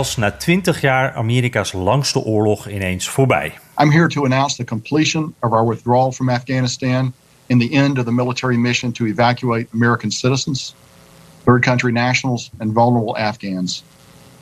Na 20 jaar Amerika's langste oorlog ineens voorbij. I'm here to announce the completion of our withdrawal from Afghanistan and the end of the military mission to evacuate American citizens, third country nationals, and vulnerable Afghans.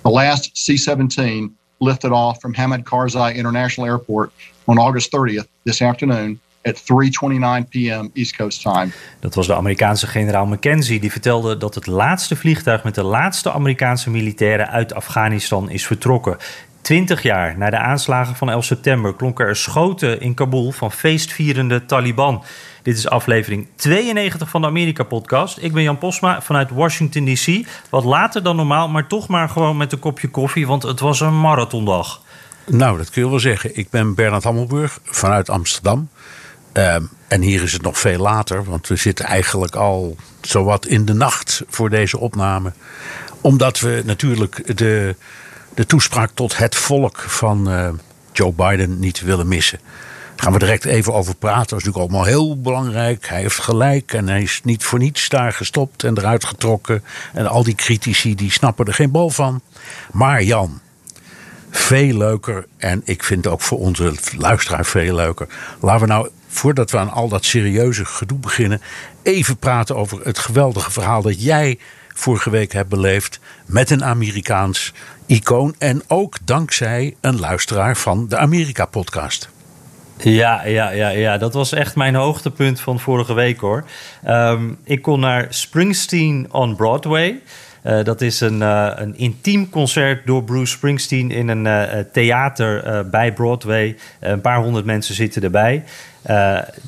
The last C 17 lifted off from Hamid Karzai International Airport on August 30th, this afternoon, at 3:29 p.m. East Coast time. Dat was de Amerikaanse generaal McKenzie die vertelde dat het laatste vliegtuig met de laatste Amerikaanse militairen uit Afghanistan is vertrokken. Twintig jaar na de aanslagen van 11 september klonken er schoten in Kabul van feestvierende Taliban. Dit is aflevering 92 van de Amerika-podcast. Ik ben Jan Posma vanuit Washington D.C. Wat later dan normaal, maar toch maar gewoon met een kopje koffie, want het was een marathondag. Nou, dat kun je wel zeggen. Ik ben Bernard Hammelburg vanuit Amsterdam. Ehm, en hier is het nog veel later, want we zitten eigenlijk al zowat in de nacht voor deze opname. Omdat we natuurlijk de, de toespraak tot het volk van eh, Joe Biden niet willen missen. Daar gaan we direct even over praten. Dat is natuurlijk allemaal heel belangrijk. Hij heeft gelijk en hij is niet voor niets daar gestopt en eruit getrokken. En al die critici die snappen er geen bal van. Maar Jan, veel leuker. En ik vind ook voor onze luisteraar veel leuker. Laten we nou, voordat we aan al dat serieuze gedoe beginnen, even praten over het geweldige verhaal dat jij vorige week hebt beleefd met een Amerikaans icoon. En ook dankzij een luisteraar van de Amerika-podcast. Ja, ja, ja, ja, dat was echt mijn hoogtepunt van vorige week hoor. Um, ik kon naar Springsteen on Broadway. Uh, dat is een, uh, een intiem concert door Bruce Springsteen in een uh, theater bij Broadway. een paar honderd mensen zitten erbij.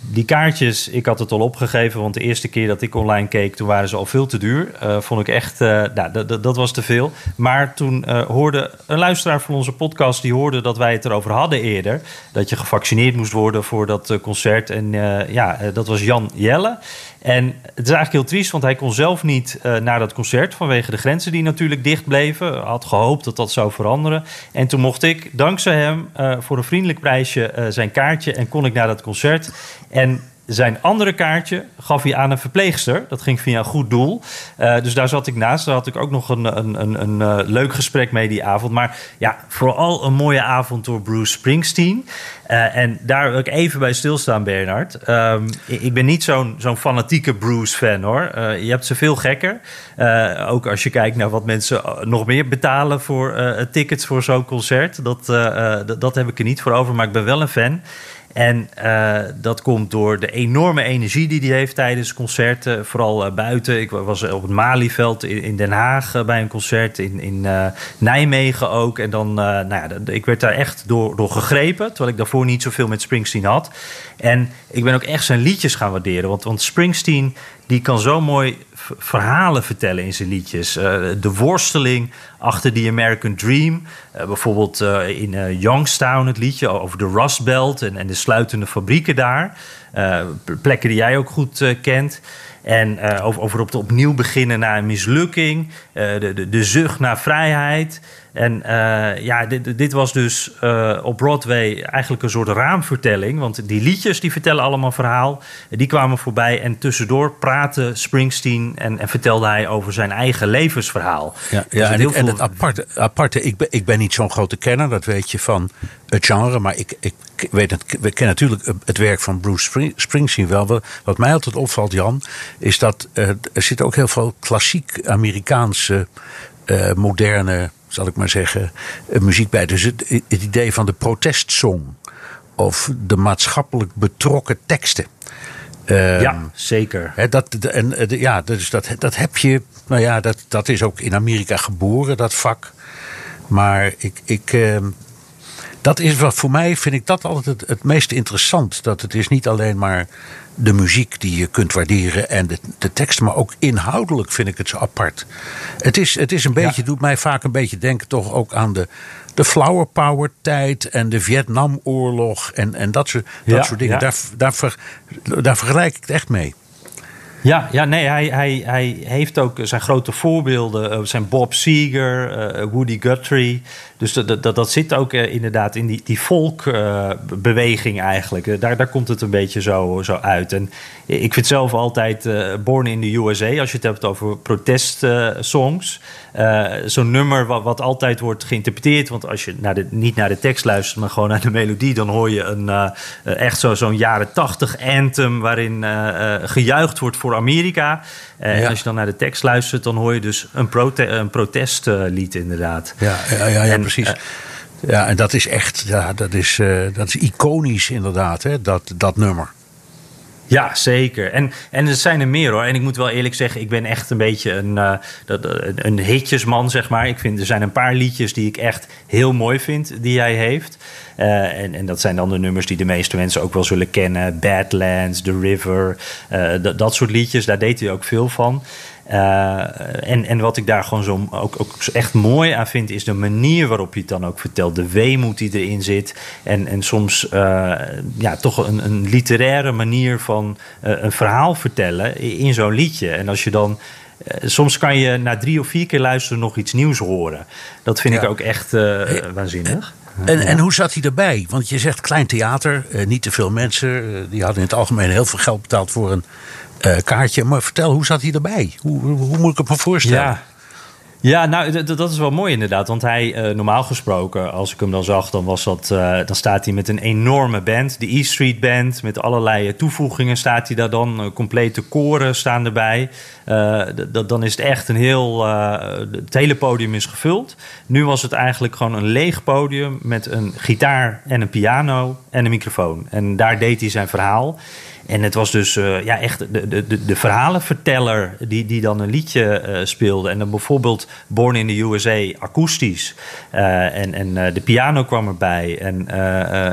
Die kaartjes, ik had het al opgegeven, want de eerste keer dat ik online keek, toen waren ze al veel te duur. Vond ik echt, nou, dat was te veel. Maar toen hoorde een luisteraar van onze podcast, die hoorde dat wij het erover hadden eerder. Dat je gevaccineerd moest worden voor dat concert. En ja, dat was Jan Jelle. En het is eigenlijk heel triest, want hij kon zelf niet naar dat concert vanwege de grenzen die natuurlijk dicht bleven. Had gehoopt dat dat zou veranderen. En toen mocht ik, dankzij hem, voor een vriendelijk prijsje zijn kaartje en kon ik naar dat concert. En zijn andere kaartje gaf hij aan een verpleegster. Dat ging via een goed doel. Uh, dus daar zat ik naast. Daar had ik ook nog een, een, een, een uh, leuk gesprek mee die avond. Maar ja, vooral een mooie avond door Bruce Springsteen. Uh, en daar wil ik even bij stilstaan, Bernard. Um, ik ben niet zo'n zo'n fanatieke Bruce-fan hoor. je hebt ze veel gekker. ook als je kijkt naar wat mensen nog meer betalen voor tickets voor zo'n concert. Dat, dat heb ik er niet voor over. Maar ik ben wel een fan. En uh, dat komt door de enorme energie die hij heeft tijdens concerten. Vooral uh, buiten. Ik was op het Malieveld in, in Den Haag uh, bij een concert. In, in Nijmegen ook. En dan, nou ja, ik werd daar echt door, door gegrepen. Terwijl ik daarvoor niet zoveel met Springsteen had. En ik ben ook echt zijn liedjes gaan waarderen. Want, Springsteen die kan zo mooi verhalen vertellen in zijn liedjes. Uh, de worsteling achter die American Dream. Uh, bijvoorbeeld uh, in Youngstown het liedje over de Rust Belt en, en de sluitende fabrieken daar. Plekken die jij ook goed kent. En over, over op opnieuw beginnen na een mislukking. de, de, de zucht naar vrijheid. En uh, ja, dit, dit, was dus op Broadway eigenlijk een soort raamvertelling. Want die liedjes die vertellen allemaal verhaal. Die kwamen voorbij en tussendoor praatte Springsteen en, en vertelde hij over zijn eigen levensverhaal. Ja, ja en, ik, en, het aparte, aparte ik, ben, ik ben niet zo'n grote kenner, dat weet je van het genre. Maar ik, ik weet het, we kennen natuurlijk het werk van Bruce Springsteen wel. Wat mij altijd opvalt, Jan, is dat uh, er zit ook heel veel klassiek Amerikaanse, moderne zal ik maar zeggen, muziek bij. Dus het, het idee van de protestsong of de maatschappelijk betrokken teksten. Um, ja, zeker. Hè, dat, en, ja, dus dat, dat heb je. Nou ja, dat, dat is ook in Amerika geboren, dat vak. Maar ik. ik uh, dat is wat voor mij, vind ik dat altijd het, het meest interessant. Dat het is niet alleen maar de muziek die je kunt waarderen en de, de tekst, maar ook inhoudelijk vind ik het zo apart. Het is, het is een beetje, doet mij vaak een beetje denken toch ook aan de, de flower power tijd en de Vietnamoorlog en, en dat soort, dat Ja, soort dingen. ja. Daar, daar, ver- daar vergelijk ik het echt mee. Ja, ja nee, hij, hij, hij heeft ook zijn grote voorbeelden. eh, zijn Bob Seger, eh, Woody Guthrie. Dus dat, dat, dat zit ook eh, inderdaad in die, die volkbeweging eigenlijk. Eh, daar, daar komt het een beetje zo, zo uit. En ik vind zelf altijd eh, Born in the USA... als je het hebt over protestsongs... eh, Zo'n nummer wat, wat altijd wordt geïnterpreteerd. Want als je naar de, niet naar de tekst luistert, maar gewoon naar de melodie... dan hoor je een, eh, eh, echt zo- zo'n jaren tachtig anthem... waarin eh, eh, gejuicht wordt voor Amerika. Eh, Ja. En als je dan naar de tekst luistert... dan hoor je dus een, prote een protestlied inderdaad. Ja, ja, ja, ja En, precies. eh, ja, en dat is echt, ja, dat is, eh, dat is iconisch inderdaad, hè, dat, dat nummer. Ja, zeker. En, en er zijn er meer hoor. En ik moet wel eerlijk zeggen, ik ben echt een beetje een, eh, een hitjesman, zeg maar. Ik vind, er zijn een paar liedjes die ik echt heel mooi vind, die hij heeft. En, en dat zijn dan de nummers die de meeste mensen ook wel zullen kennen. Badlands, The River, dat- dat soort liedjes. Daar deed hij ook veel van. Eh, en, en wat ik daar gewoon zo ook, ook echt mooi aan vind, is de manier waarop hij het dan ook vertelt. De weemoed die erin zit. En, en soms eh, ja, toch een, een literaire manier van eh, een verhaal vertellen in zo'n liedje. En als je dan. Soms kan je na drie of vier keer luisteren nog iets nieuws horen. Dat vind Ja. ik ook echt waanzinnig. En, en hoe zat hij erbij? Want je zegt klein theater, niet te veel mensen. die hadden in het algemeen heel veel geld betaald voor een eh, kaartje. Maar vertel, hoe zat hij erbij? Hoe, hoe, moet ik het me voorstellen? Ja. Ja, nou, dat is wel mooi inderdaad. Want hij, eh, normaal gesproken, als ik hem dan zag, dan, was dat, eh, dan staat hij met een enorme band. De E Street Band, met allerlei toevoegingen staat hij daar dan. Complete koren staan erbij. Eh, d- d- dan is het echt een heel... het hele podium is gevuld. Nu was het eigenlijk gewoon een leeg podium met een gitaar en een piano en een microfoon. En daar deed hij zijn verhaal. En het was dus eh, ja, echt de, de, de, verhalenverteller die, die dan een liedje eh, speelde. En dan bijvoorbeeld Born in the USA akoestisch. Eh, en en de piano kwam erbij. En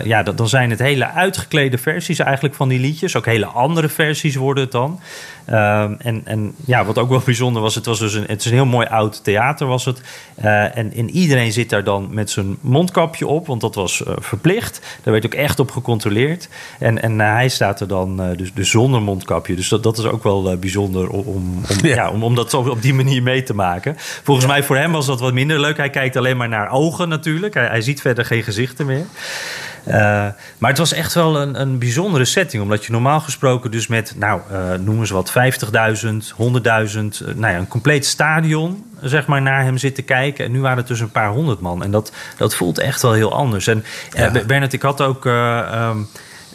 ja, dan zijn het hele uitgeklede versies eigenlijk van die liedjes. Ook hele andere versies worden het dan. Ehm, en, en ja, wat ook wel bijzonder was, het was dus een, het is een heel mooi oud theater was het. Eh, en, en iedereen zit daar dan met zijn mondkapje op, want dat was eh, verplicht. Daar werd ook echt op gecontroleerd. En, en eh, hij staat er dan dus, dus zonder mondkapje. Dus dat, dat is ook wel bijzonder om, om, Ja. ja. om, om dat zo op die manier mee te maken. Volgens mij voor hem was dat wat minder leuk. Hij kijkt alleen maar naar ogen natuurlijk. Hij, hij ziet verder geen gezichten meer. Eh, maar het was echt wel een, een bijzondere setting. Omdat je normaal gesproken dus met, nou, eh noemen ze wat, 50.000, 100.000... eh, nou ja, een compleet stadion, zeg maar, naar hem zit te kijken. En nu waren het dus een paar honderd man. En dat, dat voelt echt wel heel anders. En Ja. Bernard, ik had ook... eh,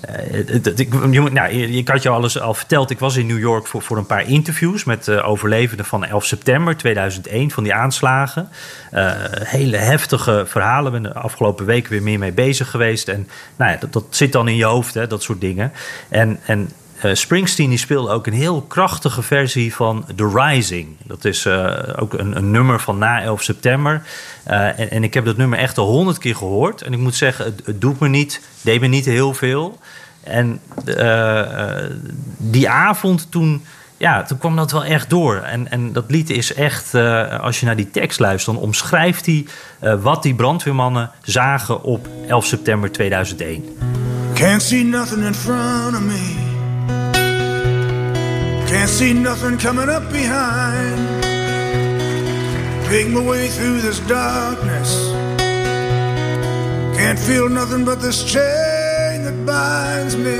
eh, nou, ik, had je alles al verteld. Ik was in New York voor, voor een paar interviews met eh, overlevenden van 11 september 2001, van die aanslagen. Eh, hele heftige verhalen. Ik ben de afgelopen weken weer meer mee bezig geweest. En nou ja, dat, dat zit dan in je hoofd, hè, dat soort dingen. En, en eh, Springsteen die speelde ook een heel krachtige versie van The Rising. Dat is eh, ook een, een nummer van na 11 september. Eh, en, ik heb dat nummer echt al honderd keer gehoord. En ik moet zeggen, het, doet me niet, deed me niet heel veel. En die avond toen, ja, toen kwam dat wel echt door. En, en dat lied is echt, als je naar die tekst luistert, dan omschrijft hij wat die brandweermannen zagen op 11 september 2001. Can't see nothing in front of me. Can't see nothing coming up behind. Make my way through this darkness. Can't feel nothing but this chain that binds me.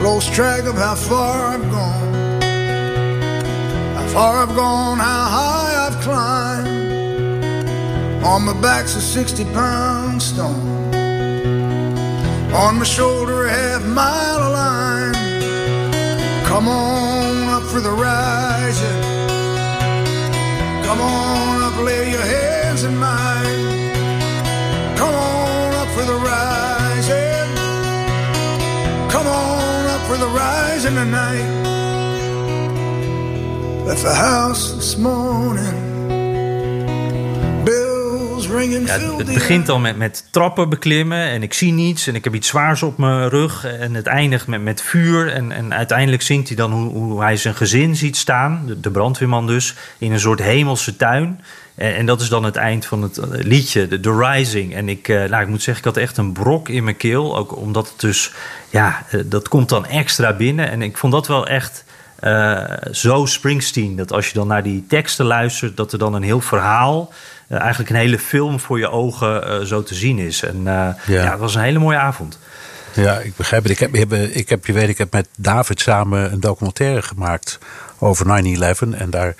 Lost track of how far I've gone. How far I've gone, how high I've climbed. On my back's a 60 pound stone. On my shoulder, a half mile of line. Come on up for the rising. Come on up, lay your hands in mine. Come on up for the rising. Come on up for the rising tonight. Left the house this morning. Ja, het begint al met, met trappen beklimmen en ik zie niets en ik heb iets zwaars op mijn rug. En het eindigt met, met vuur en, en uiteindelijk zingt hij dan hoe, hoe hij zijn gezin ziet staan, de, de brandweerman dus, in een soort hemelse tuin. En, en dat is dan het eind van het eh, liedje, de, The Rising. En ik, eh, nou, ik moet zeggen, ik had echt een brok in mijn keel, ook omdat het dus, ja, eh, dat komt dan extra binnen. En ik vond dat wel echt... eh, zo Springsteen. Dat als je dan naar die teksten luistert, dat er dan een heel verhaal, eigenlijk een hele film voor je ogen eh, zo te zien is. En eh, ja. het was een hele mooie avond. Ja, ik begrijp het. Ik heb, ik heb, ik heb, je weet, ik heb met David samen een documentaire gemaakt over 9-11. En daar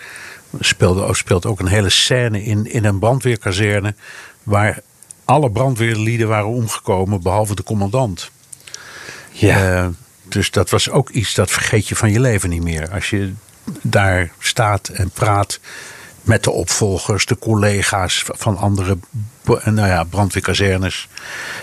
speelde, speelt ook een hele scène in, in een brandweerkazerne. Waar alle brandweerlieden waren omgekomen, behalve de commandant. Eh, dus dat was ook iets dat vergeet je van je leven niet meer. Als je daar staat en praat met de opvolgers, de collega's van andere nou ja, brandweerkazernes.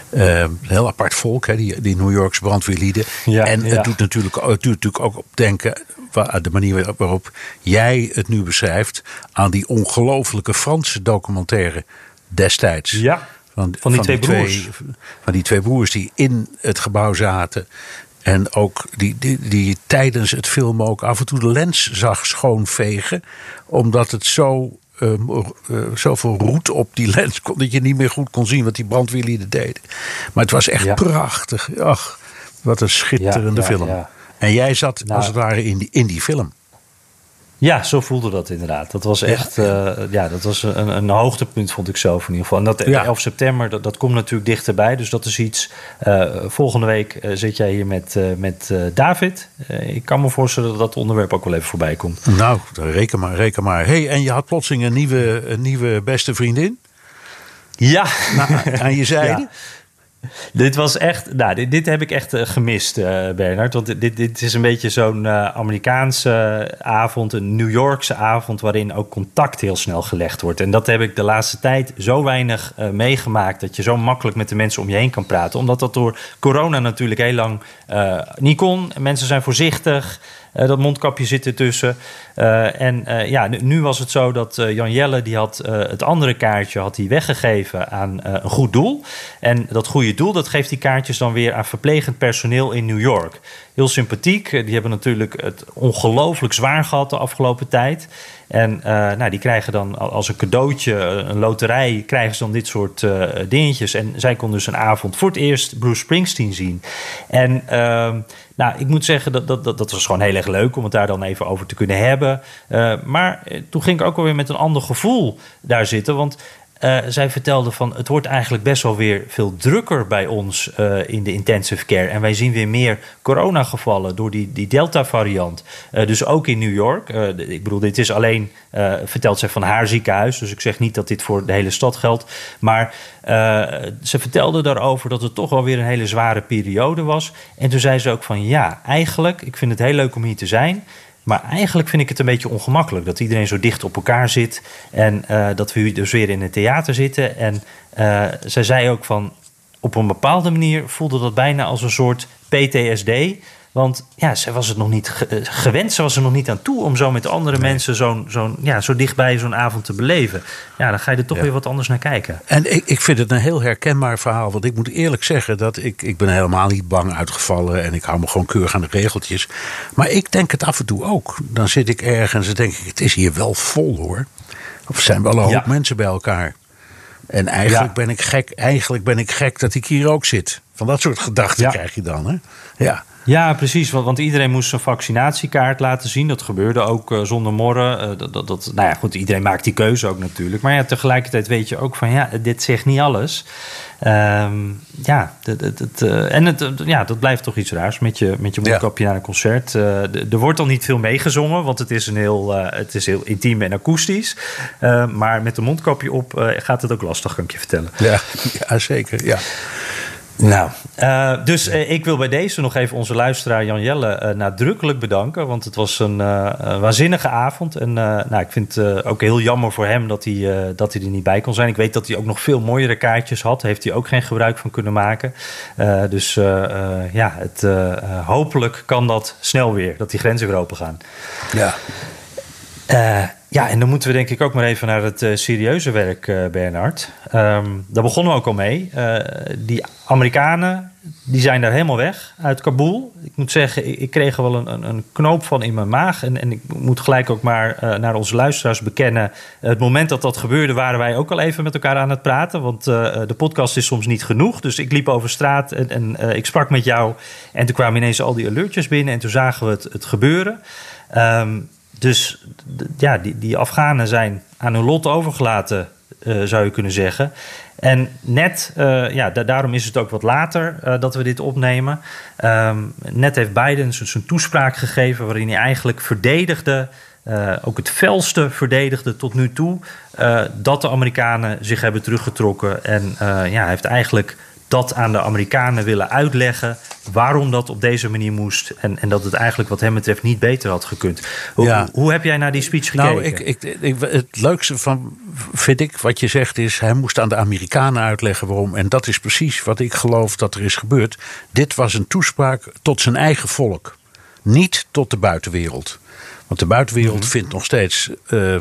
Eh, heel apart volk, hè, die, die New Yorkse brandweerlieden. Ja, en ja. het doet natuurlijk, het doet natuurlijk ook op denken, wa- de manier waarop- waarop jij het nu beschrijft, aan die ongelofelijke Franse documentaire destijds. Ja, Van, van die twee broers. van die twee broers die in het gebouw zaten. En ook die, die, die tijdens het filmen ook af en toe de lens zag schoonvegen. Omdat het zo, eh, zoveel roet op die lens kon dat je niet meer goed kon zien wat die brandweerlieden deden. Maar het was echt Ja. prachtig. Ach, wat een schitterende Ja, ja, film. En jij zat Nou. als het ware in die, in die film. Ja, zo voelde dat inderdaad. Dat was echt ja, ja dat was een, een hoogtepunt, vond ik zelf in ieder geval. En dat Ja. 11 september, dat, dat komt natuurlijk dichterbij. Dus dat is iets. eh, volgende week eh, zit jij hier met, eh, met eh, David. Eh, ik kan me voorstellen dat dat onderwerp ook wel even voorbij komt. Nou, reken maar, reken maar. hey, en je had plotseling een nieuwe, een nieuwe beste vriendin Ja, na- aan je zijde. Ja. Dit was echt, nou, dit, dit heb ik echt eh, gemist, eh, Bernard. Want dit, dit is een beetje zo'n eh, Amerikaanse avond, een New Yorkse avond, waarin ook contact heel snel gelegd wordt. En dat heb ik de laatste tijd zo weinig meegemaakt, dat je zo makkelijk met de mensen om je heen kan praten. Omdat dat door corona natuurlijk heel lang niet kon. Mensen zijn voorzichtig. Dat mondkapje zit ertussen. Eh, en eh, ja, nu, was het zo dat eh, Jan Jelle die had het andere kaartje had hij weggegeven aan een goed doel. En dat goede doel dat geeft die kaartjes dan weer aan verplegend personeel in New York. Heel sympathiek. Die hebben natuurlijk het ongelooflijk zwaar gehad de afgelopen tijd. En nou, die krijgen dan als een cadeautje, een loterij, krijgen ze dan dit soort dingetjes. En zij kon dus een avond voor het eerst Bruce Springsteen zien. En ehm, nou, ik moet zeggen, dat, dat, dat, dat was gewoon heel erg leuk om het daar dan even over te kunnen hebben. Eh, maar eh, toen ging ik ook alweer met een ander gevoel daar zitten. Want eh, zij vertelde van het wordt eigenlijk best wel weer veel drukker bij ons in de intensive care. En wij zien weer meer coronagevallen door die, die Delta-variant. Dus ook in New York. Ik bedoel, dit is alleen, vertelt zij van haar ziekenhuis. Dus ik zeg niet dat dit voor de hele stad geldt. Maar ze vertelde daarover dat het toch wel weer een hele zware periode was. En toen zei ze ook van ja, eigenlijk, ik vind het heel leuk om hier te zijn. Maar eigenlijk vind ik het een beetje ongemakkelijk dat iedereen zo dicht op elkaar zit. En eh, dat we dus weer in het theater zitten. En eh, zij zei ook van op een bepaalde manier voelde dat bijna als een soort PTSD. Want ja, ze was het nog niet ge- eh, gewend, ze was er nog niet aan toe om zo met andere mensen zo'n, zo'n, ja, zo dichtbij zo'n avond te beleven. Ja, dan ga je er toch Ja. weer wat anders naar kijken. En ik, ik vind het een heel herkenbaar verhaal. Want ik moet eerlijk zeggen dat ik, ik ben helemaal niet bang uitgevallen. En ik hou me gewoon keurig aan de regeltjes. Maar ik denk het af en toe ook. Dan zit ik ergens en denk ik, het is hier wel vol hoor. Of er zijn wel een hoop Ja. mensen bij elkaar. En eigenlijk, Ja. ben ik gek, eigenlijk ben ik gek dat ik hier ook zit. Van dat soort gedachten krijg je dan. Hè? Ja. Ja, precies. Want, want iedereen moest zijn vaccinatiekaart laten zien. Dat gebeurde ook eh, zonder morren. Eh, dat, dat, dat, nou ja, goed, iedereen maakt die keuze ook natuurlijk. Maar ja, tegelijkertijd weet je ook van ja, dit zegt niet alles. Ehm, ja, dat, eh, en het, ja, dat blijft toch iets raars met je, met je Ja. mondkapje naar een concert. Er wordt dan niet veel meegezongen, want het is, een heel, het is heel intiem en akoestisch. Maar met een mondkapje op gaat het ook lastig, kan ik je vertellen. Ja, ja, zeker. Ja. Nou, eh, dus eh, ik wil bij deze nog even onze luisteraar Jan Jelle eh, nadrukkelijk bedanken. Want het was een waanzinnige avond. En nou, ik vind het ook heel jammer voor hem dat hij, dat hij er niet bij kon zijn. Ik weet dat hij ook nog veel mooiere kaartjes had. Heeft hij ook geen gebruik van kunnen maken. Dus ja, het, hopelijk kan dat snel weer. Dat die grenzen weer open gaan. ja. Uh, ja, en dan moeten we denk ik ook maar even naar het uh, serieuze werk, uh, Bernard. Um, daar begonnen we ook al mee. die Amerikanen die zijn daar helemaal weg uit Kabul. Ik moet zeggen, ik, ik kreeg er wel een, een, een, knoop van in mijn maag. En, en ik moet gelijk ook maar naar onze luisteraars bekennen. Het moment dat dat gebeurde, waren wij ook al even met elkaar aan het praten. Want de podcast is soms niet genoeg. Dus ik liep over straat en, en ik sprak met jou. En toen kwamen ineens al die alertjes binnen. En toen zagen we het, het gebeuren. Um, dus ja, die, die Afghanen zijn aan hun lot overgelaten, uh, zou je kunnen zeggen. En net, uh, ja, da daarom is het ook wat later uh, dat we dit opnemen. Um, net heeft Biden zijn toespraak gegeven waarin hij eigenlijk verdedigde, ook het felste verdedigde tot nu toe, dat de Amerikanen zich hebben teruggetrokken. En ja, hij heeft eigenlijk dat aan de Amerikanen willen uitleggen waarom dat op deze manier moest. En, en dat het eigenlijk wat hem betreft niet beter had gekund. Hoe, ja. hoe heb jij naar die speech gekeken? Nou, ik, ik, ik, het leukste van, vind ik, wat je zegt, is hij moest aan de Amerikanen uitleggen waarom. En dat is precies wat ik geloof dat er is gebeurd. Dit was een toespraak tot zijn eigen volk. Niet tot de buitenwereld. Want de buitenwereld mm -hmm. vindt nog steeds. Uh,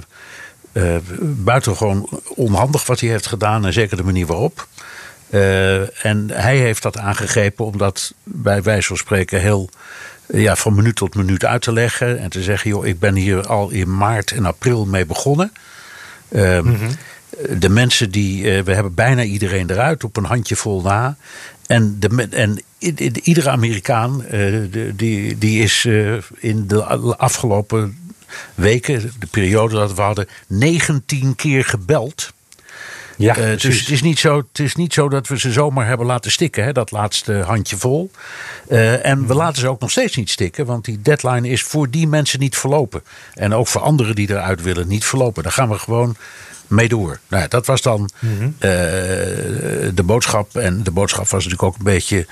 uh, buitengewoon onhandig wat hij heeft gedaan en zeker de manier waarop. Uh, en hij heeft dat aangegrepen om dat bij wijze van spreken heel ja, van minuut tot minuut uit te leggen. En te zeggen, joh, ik ben hier al in maart en april mee begonnen. Uh, mm -hmm. De mensen die, uh, we hebben bijna iedereen eruit op een handjevol na. En, de, en iedere Amerikaan uh, die, die is in de afgelopen weken, de periode dat we hadden, 19 keer gebeld ja, uh, dus het is, niet zo, het is niet zo dat we ze zomaar hebben laten stikken, hè, dat laatste handje vol. Uh, en we laten ze ook nog steeds niet stikken, want die deadline is voor die mensen niet verlopen. En ook voor anderen die eruit willen niet verlopen. Daar gaan we gewoon mee door. Nou, dat was dan mm -hmm. uh, de boodschap. En de boodschap was natuurlijk ook een beetje.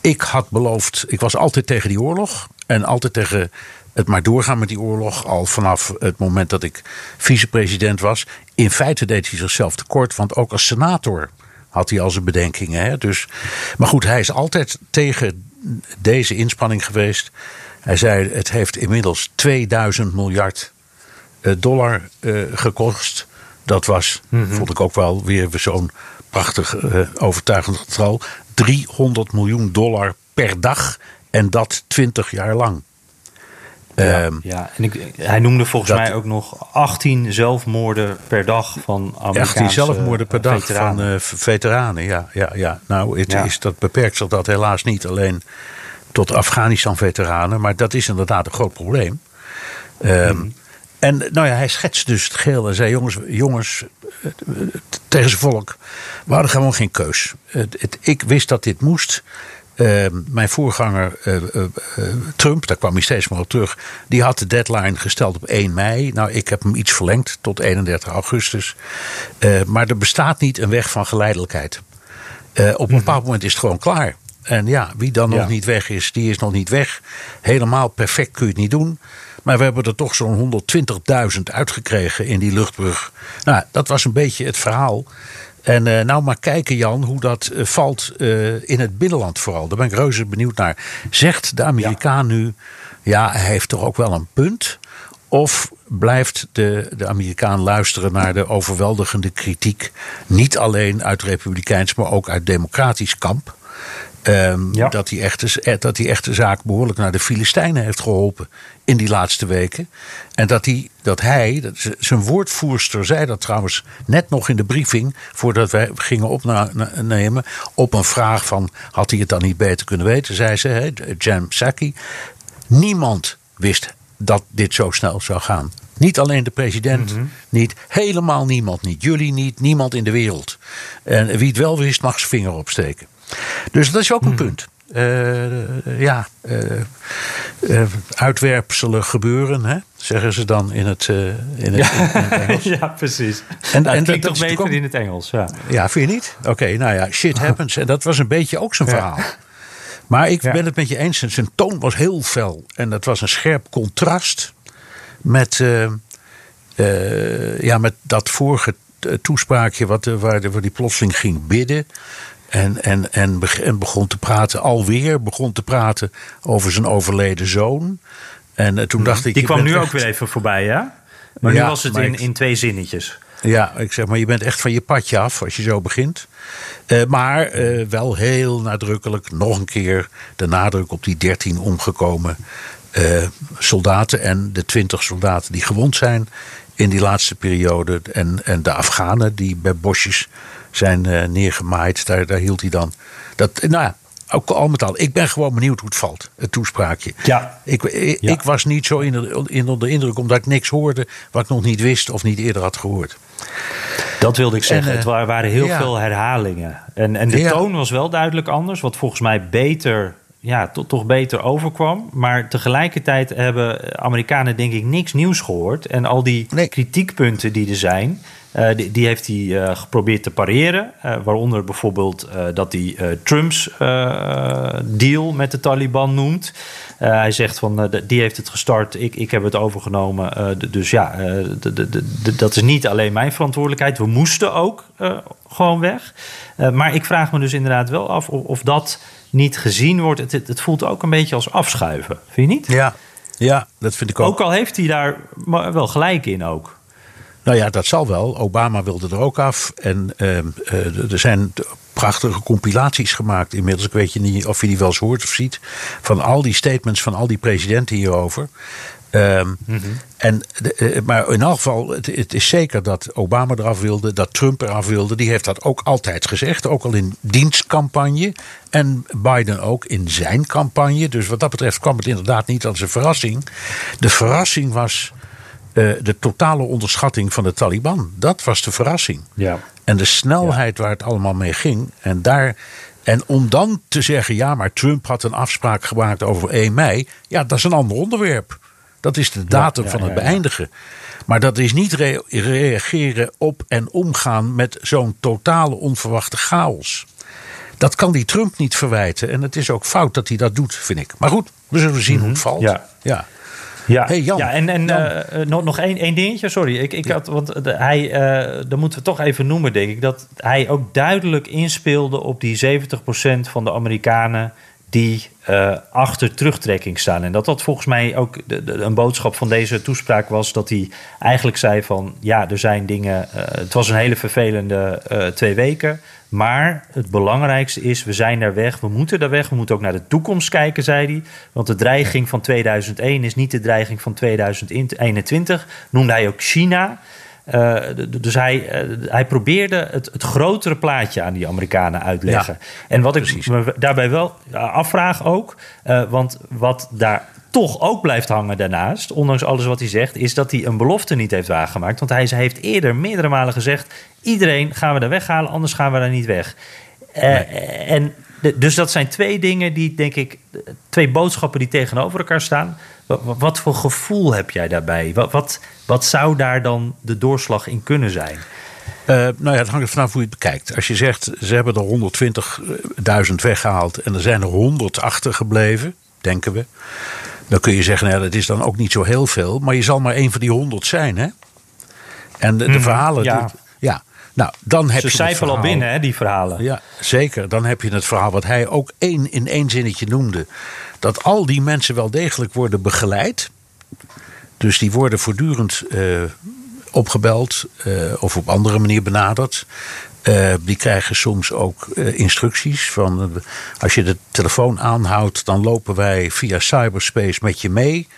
Ik had beloofd, ik was altijd tegen die oorlog. En altijd tegen het maar doorgaan met die oorlog. Al vanaf het moment dat ik vicepresident was. In feite deed hij zichzelf tekort, want ook als senator had hij al zijn bedenkingen. Hè? Dus, maar goed, hij is altijd tegen deze inspanning geweest. Hij zei: het heeft inmiddels 2000 miljard eh, dollar uh, gekost. Dat was, mm -hmm. vond ik ook wel weer zo'n prachtig uh, overtuigend getal. 300 miljoen dollar per dag en dat 20 jaar lang. Ja, um, ja. en ik, hij noemde volgens dat, mij ook nog 18 zelfmoorden per dag van Amerikaanse 18 zelfmoorden per dag veteranen. van uh, veteranen, ja. ja, ja. Nou, het ja. Is, dat beperkt zich dat helaas niet alleen tot Afghanistan-veteranen, maar dat is inderdaad een groot probleem. Um, mm. En nou ja, hij schetst dus het geheel en zei: jongens, jongens tegen zijn volk, we hadden gewoon geen keus. Het, het, ik wist dat dit moest. Uh, mijn voorganger uh, uh, Trump, daar kwam hij steeds maar op terug, die had de deadline gesteld op 1 mei. Nou, ik heb hem iets verlengd tot 31 augustus. maar er bestaat niet een weg van geleidelijkheid. op een bepaald moment is het gewoon klaar. En ja, wie dan nog niet weg is, die is nog niet weg. Helemaal perfect kun je het niet doen. Maar we hebben er toch zo'n 120.000 uitgekregen in die luchtbrug. Nou, dat was een beetje het verhaal. En uh, nou maar kijken, Jan, hoe dat uh, valt uh, in het binnenland vooral. Daar ben ik reuze benieuwd naar. Zegt de Amerikaan ja. nu, ja, hij heeft toch ook wel een punt? Of blijft de, de Amerikaan luisteren naar de overweldigende kritiek, niet alleen uit republikeins, maar ook uit democratisch kamp? Um, ja. dat, hij echt, dat hij echt de zaak behoorlijk naar de Filistijnen heeft geholpen in die laatste weken. En dat hij, dat hij dat zijn woordvoerster zei dat trouwens net nog in de briefing, voordat wij gingen opnemen, op een vraag van had hij het dan niet beter kunnen weten, zei ze, hè, Jan Psaki, niemand wist dat dit zo snel zou gaan. Niet alleen de president, mm -hmm. niet helemaal niemand, niet jullie niet, niemand in de wereld. En wie het wel wist, mag zijn vinger opsteken. Dus dat is ook een hmm. punt. Uh, ja, uh, uh, uitwerpselen gebeuren, hè? zeggen ze dan in het, in het, ja. in het Engels. ja, precies. En, nou, en dat, toch beter ook... in het Engels. Ja, ja vind je niet? Oké, okay, nou ja, shit happens. En dat was een beetje ook zijn verhaal. Maar ik ja. ben het met je eens. Zijn toon was heel fel. En dat was een scherp contrast met, ja, met dat vorige toespraakje wat, waar, waar die plotseling ging bidden. En, en, en, en begon te praten, alweer begon te praten over zijn overleden zoon. En uh, toen dacht ik. Die kwam nu echt... ook weer even voorbij, ja? Maar Ja, nu was het in, ik- in twee zinnetjes. Ja, ik zeg maar, je bent echt van je padje af als je zo begint. Eh, maar eh, wel heel nadrukkelijk nog een keer de nadruk op die 13 omgekomen eh, soldaten en de 20 soldaten die gewond zijn in die laatste periode. En, en de Afghanen die bij bosjes zijn eh, neergemaaid, daar, daar hield hij dan. Dat, nou ja, ook al met al. Ik ben gewoon benieuwd hoe het valt, het toespraakje. Ja. Ik, ik, Ja. ik was niet zo in de, in onder de indruk omdat ik niks hoorde wat ik nog niet wist of niet eerder had gehoord. Dat wilde ik zeggen. En, eh, het wa- waren heel ja. veel herhalingen. En, en de Ja. toon was wel duidelijk anders. Wat volgens mij beter, ja, to- toch beter overkwam. Maar tegelijkertijd hebben Amerikanen denk ik niks nieuws gehoord. En al die Nee. kritiekpunten die er zijn... eh, die, die heeft hij eh, geprobeerd te pareren. Eh, waaronder bijvoorbeeld dat hij Trumps deal met de Taliban noemt. Hij zegt van die heeft het gestart, ik, ik heb het overgenomen. Dus ja, dat is niet alleen mijn verantwoordelijkheid. We moesten ook gewoon weg. Maar ik vraag me dus inderdaad wel af of, of dat niet gezien wordt. Het, het, voelt ook een beetje als afschuiven, vind je niet? Ja, ja dat vind ik ook. Ook al heeft hij daar wel gelijk in ook. Nou ja, dat zal wel. Obama wilde er ook af. En ehm, eh, er zijn prachtige compilaties gemaakt inmiddels. Ik weet je niet of je die wel eens hoort of ziet. Van al die statements van al die presidenten hierover. Ehm, en, de- eh, maar in elk geval, het, het is zeker dat Obama eraf wilde, dat Trump eraf wilde. Die heeft dat ook altijd gezegd, ook al in dienstcampagne. En Biden ook in zijn campagne. Dus wat dat betreft kwam het inderdaad niet als een verrassing. De verrassing was eh, de totale onderschatting van de Taliban. Dat was de verrassing. Ja. En de snelheid waar het allemaal mee ging. En, daar, en om dan te zeggen, ja, maar Trump had een afspraak gemaakt over 1 mei. Ja, dat is een ander onderwerp. Dat is de datum ja, van het beëindigen. Maar dat is niet re- reageren op en omgaan met zo'n totale onverwachte chaos. Dat kan die Trump niet verwijten. En het is ook fout dat hij dat doet, vind ik. Maar goed, we zullen zien hoe het valt. Ja. Ja. Ja, Hey, Jan. ja en, en Jan. eh, eh, nog, nog één, één dingetje, sorry. Ik, ik had, want de- hij, eh dat moeten we toch even noemen, denk ik. Dat hij ook duidelijk inspeelde op die 70% van de Amerikanen die eh, achter terugtrekking staan. En dat dat volgens mij ook de, de- een boodschap van deze toespraak was. Dat hij eigenlijk zei van ja, er zijn dingen. eh, het was een hele vervelende eh, twee weken. Maar het belangrijkste is, we zijn daar weg. We moeten daar weg. We moeten ook naar de toekomst kijken, zei hij. Want de dreiging van 2001 is niet de dreiging van 2021. Noemde hij ook China. Eh, dus hij, eh, hij probeerde het, het grotere plaatje aan die Amerikanen uitleggen. Ja, en wat precies. ik me daarbij wel afvraag ook... eh, want wat daar toch ook blijft hangen daarnaast... ondanks alles wat hij zegt... is dat hij een belofte niet heeft waargemaakt. Want hij heeft eerder meerdere malen gezegd... iedereen gaan we daar weghalen, anders gaan we daar niet weg. En de- dus dat zijn twee dingen die, denk ik... twee boodschappen die tegenover elkaar staan. Wat, wat voor gevoel heb jij daarbij? Wat, wat, wat zou daar dan de doorslag in kunnen zijn? Eh, nou ja, het hangt er vanaf hoe je het bekijkt. Als je zegt, ze hebben er 120.000 weggehaald en er zijn er 100 achtergebleven, denken we. Dan kun je zeggen, nou dat is dan ook niet zo heel veel. Maar je zal maar één van die 100 zijn, hè? En de, de Mhm, verhalen... ja. die- ja. Nou, dan heb Ze cijferen al binnen, hè, die verhalen. Ja, zeker. Dan heb je het verhaal wat hij ook één, in één zinnetje noemde. Dat al die mensen wel degelijk worden begeleid. Dus die worden voortdurend eh, opgebeld eh, of op andere manier benaderd. Eh, die krijgen soms ook instructies van als je de telefoon aanhoudt, dan lopen wij via cyberspace met je mee.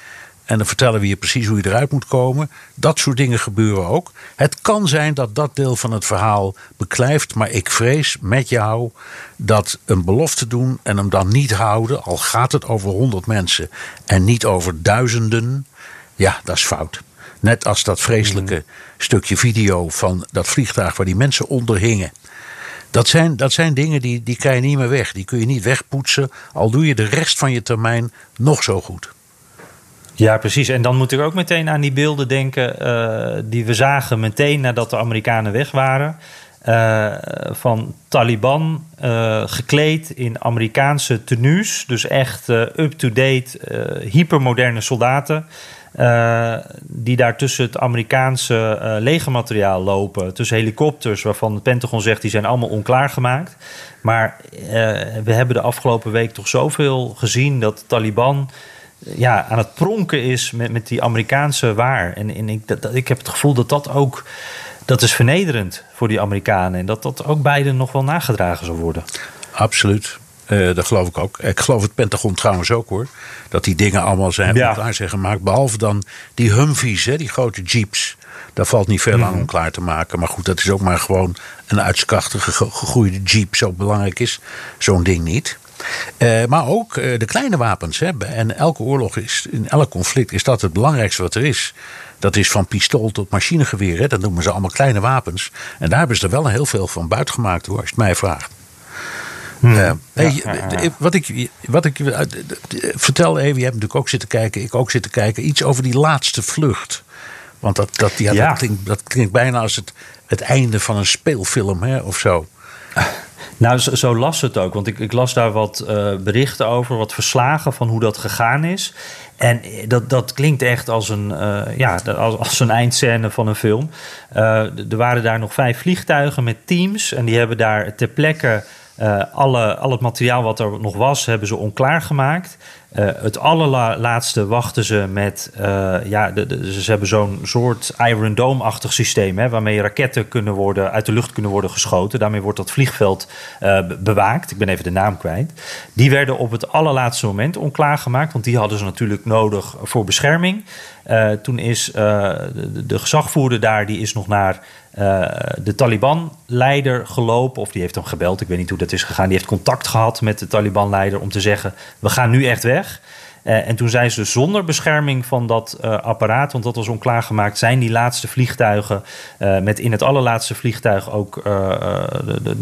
En dan vertellen we je precies hoe je eruit moet komen. Dat soort dingen gebeuren ook. Het kan zijn dat dat deel van het verhaal beklijft. Maar ik vrees met jou dat een belofte doen en hem dan niet houden. Al gaat het over honderd mensen en niet over duizenden. Ja, dat is fout. Net als dat vreselijke stukje video van dat vliegtuig waar die mensen onder hingen. Dat zijn, dat zijn dingen die, die krijg je niet meer weg. Die kun je niet wegpoetsen. Al doe je de rest van je termijn nog zo goed. Ja, precies. En dan moet ik ook meteen aan die beelden denken eh, die we zagen meteen nadat de Amerikanen weg waren. Eh, van Taliban eh, gekleed in Amerikaanse tenues. Dus echt up-to-date, hypermoderne soldaten. die daar tussen het Amerikaanse legermateriaal lopen. Tussen helikopters waarvan het Pentagon zegt die zijn allemaal onklaargemaakt. Maar we hebben de afgelopen week toch zoveel gezien dat Taliban ja, aan het pronken is met, met die Amerikaanse waar. En, en ik, dat, ik heb het gevoel dat dat ook dat is vernederend voor die Amerikanen. En dat dat ook beiden nog wel nagedragen zal worden. Absoluut. Uh, dat geloof ik ook. Ik geloof het Pentagon trouwens ook hoor. Dat die dingen allemaal zijn ja. klaar zijn gemaakt. Behalve dan die Humvees, hè, die grote jeeps. Daar valt niet veel aan om klaar te maken. Maar goed, dat is ook maar gewoon een uitskrachtige gegroeide jeep. Zo belangrijk is zo'n ding niet. Uh, maar ook uh, de kleine wapens. Hè. En elke oorlog is, in elk conflict is dat het belangrijkste wat er is. Dat is van pistool tot machinegeweer. Hè. Dat noemen ze allemaal kleine wapens. En daar hebben ze er wel heel veel van buitgemaakt hoor, als je het mij vraagt. Hmm. Uh, hey, ja, ja, ja. Wat ik, wat ik vertel even, je hebt natuurlijk ook zitten kijken, ik ook zitten kijken, iets over die laatste vlucht. Want dat, dat, ja, Dat, klinkt, dat klinkt bijna als het, het einde van een speelfilm hè, of zo. Nou, zo, las het ook. Want ik, ik las daar wat uh, berichten over, wat verslagen van hoe dat gegaan is. En dat, dat klinkt echt als een, uh, ja, als, als een eindscène van een film. Er waren daar nog vijf vliegtuigen met teams. En die hebben daar ter plekke alle, al het materiaal wat er nog was, hebben ze onklaar gemaakt. Uh, het allerlaatste wachten ze met. Uh, ja, ze hebben zo'n soort Iron Dome-achtig systeem. Hè, waarmee raketten kunnen worden, uit de lucht kunnen worden geschoten. Daarmee wordt dat vliegveld uh, bewaakt. Ik ben even de naam kwijt. Die werden op het allerlaatste moment onklaargemaakt. Want die hadden ze natuurlijk nodig voor bescherming. toen is de, de gezagvoerder daar, die is nog naar de Taliban-leider gelopen, of die heeft hem gebeld, ik weet niet hoe dat is gegaan. Die heeft contact gehad met de Taliban-leider om te zeggen: We gaan nu echt weg. Uh, en toen zijn ze zonder bescherming van dat uh, apparaat, want dat was onklaargemaakt, zijn die laatste vliegtuigen met in het allerlaatste vliegtuig ook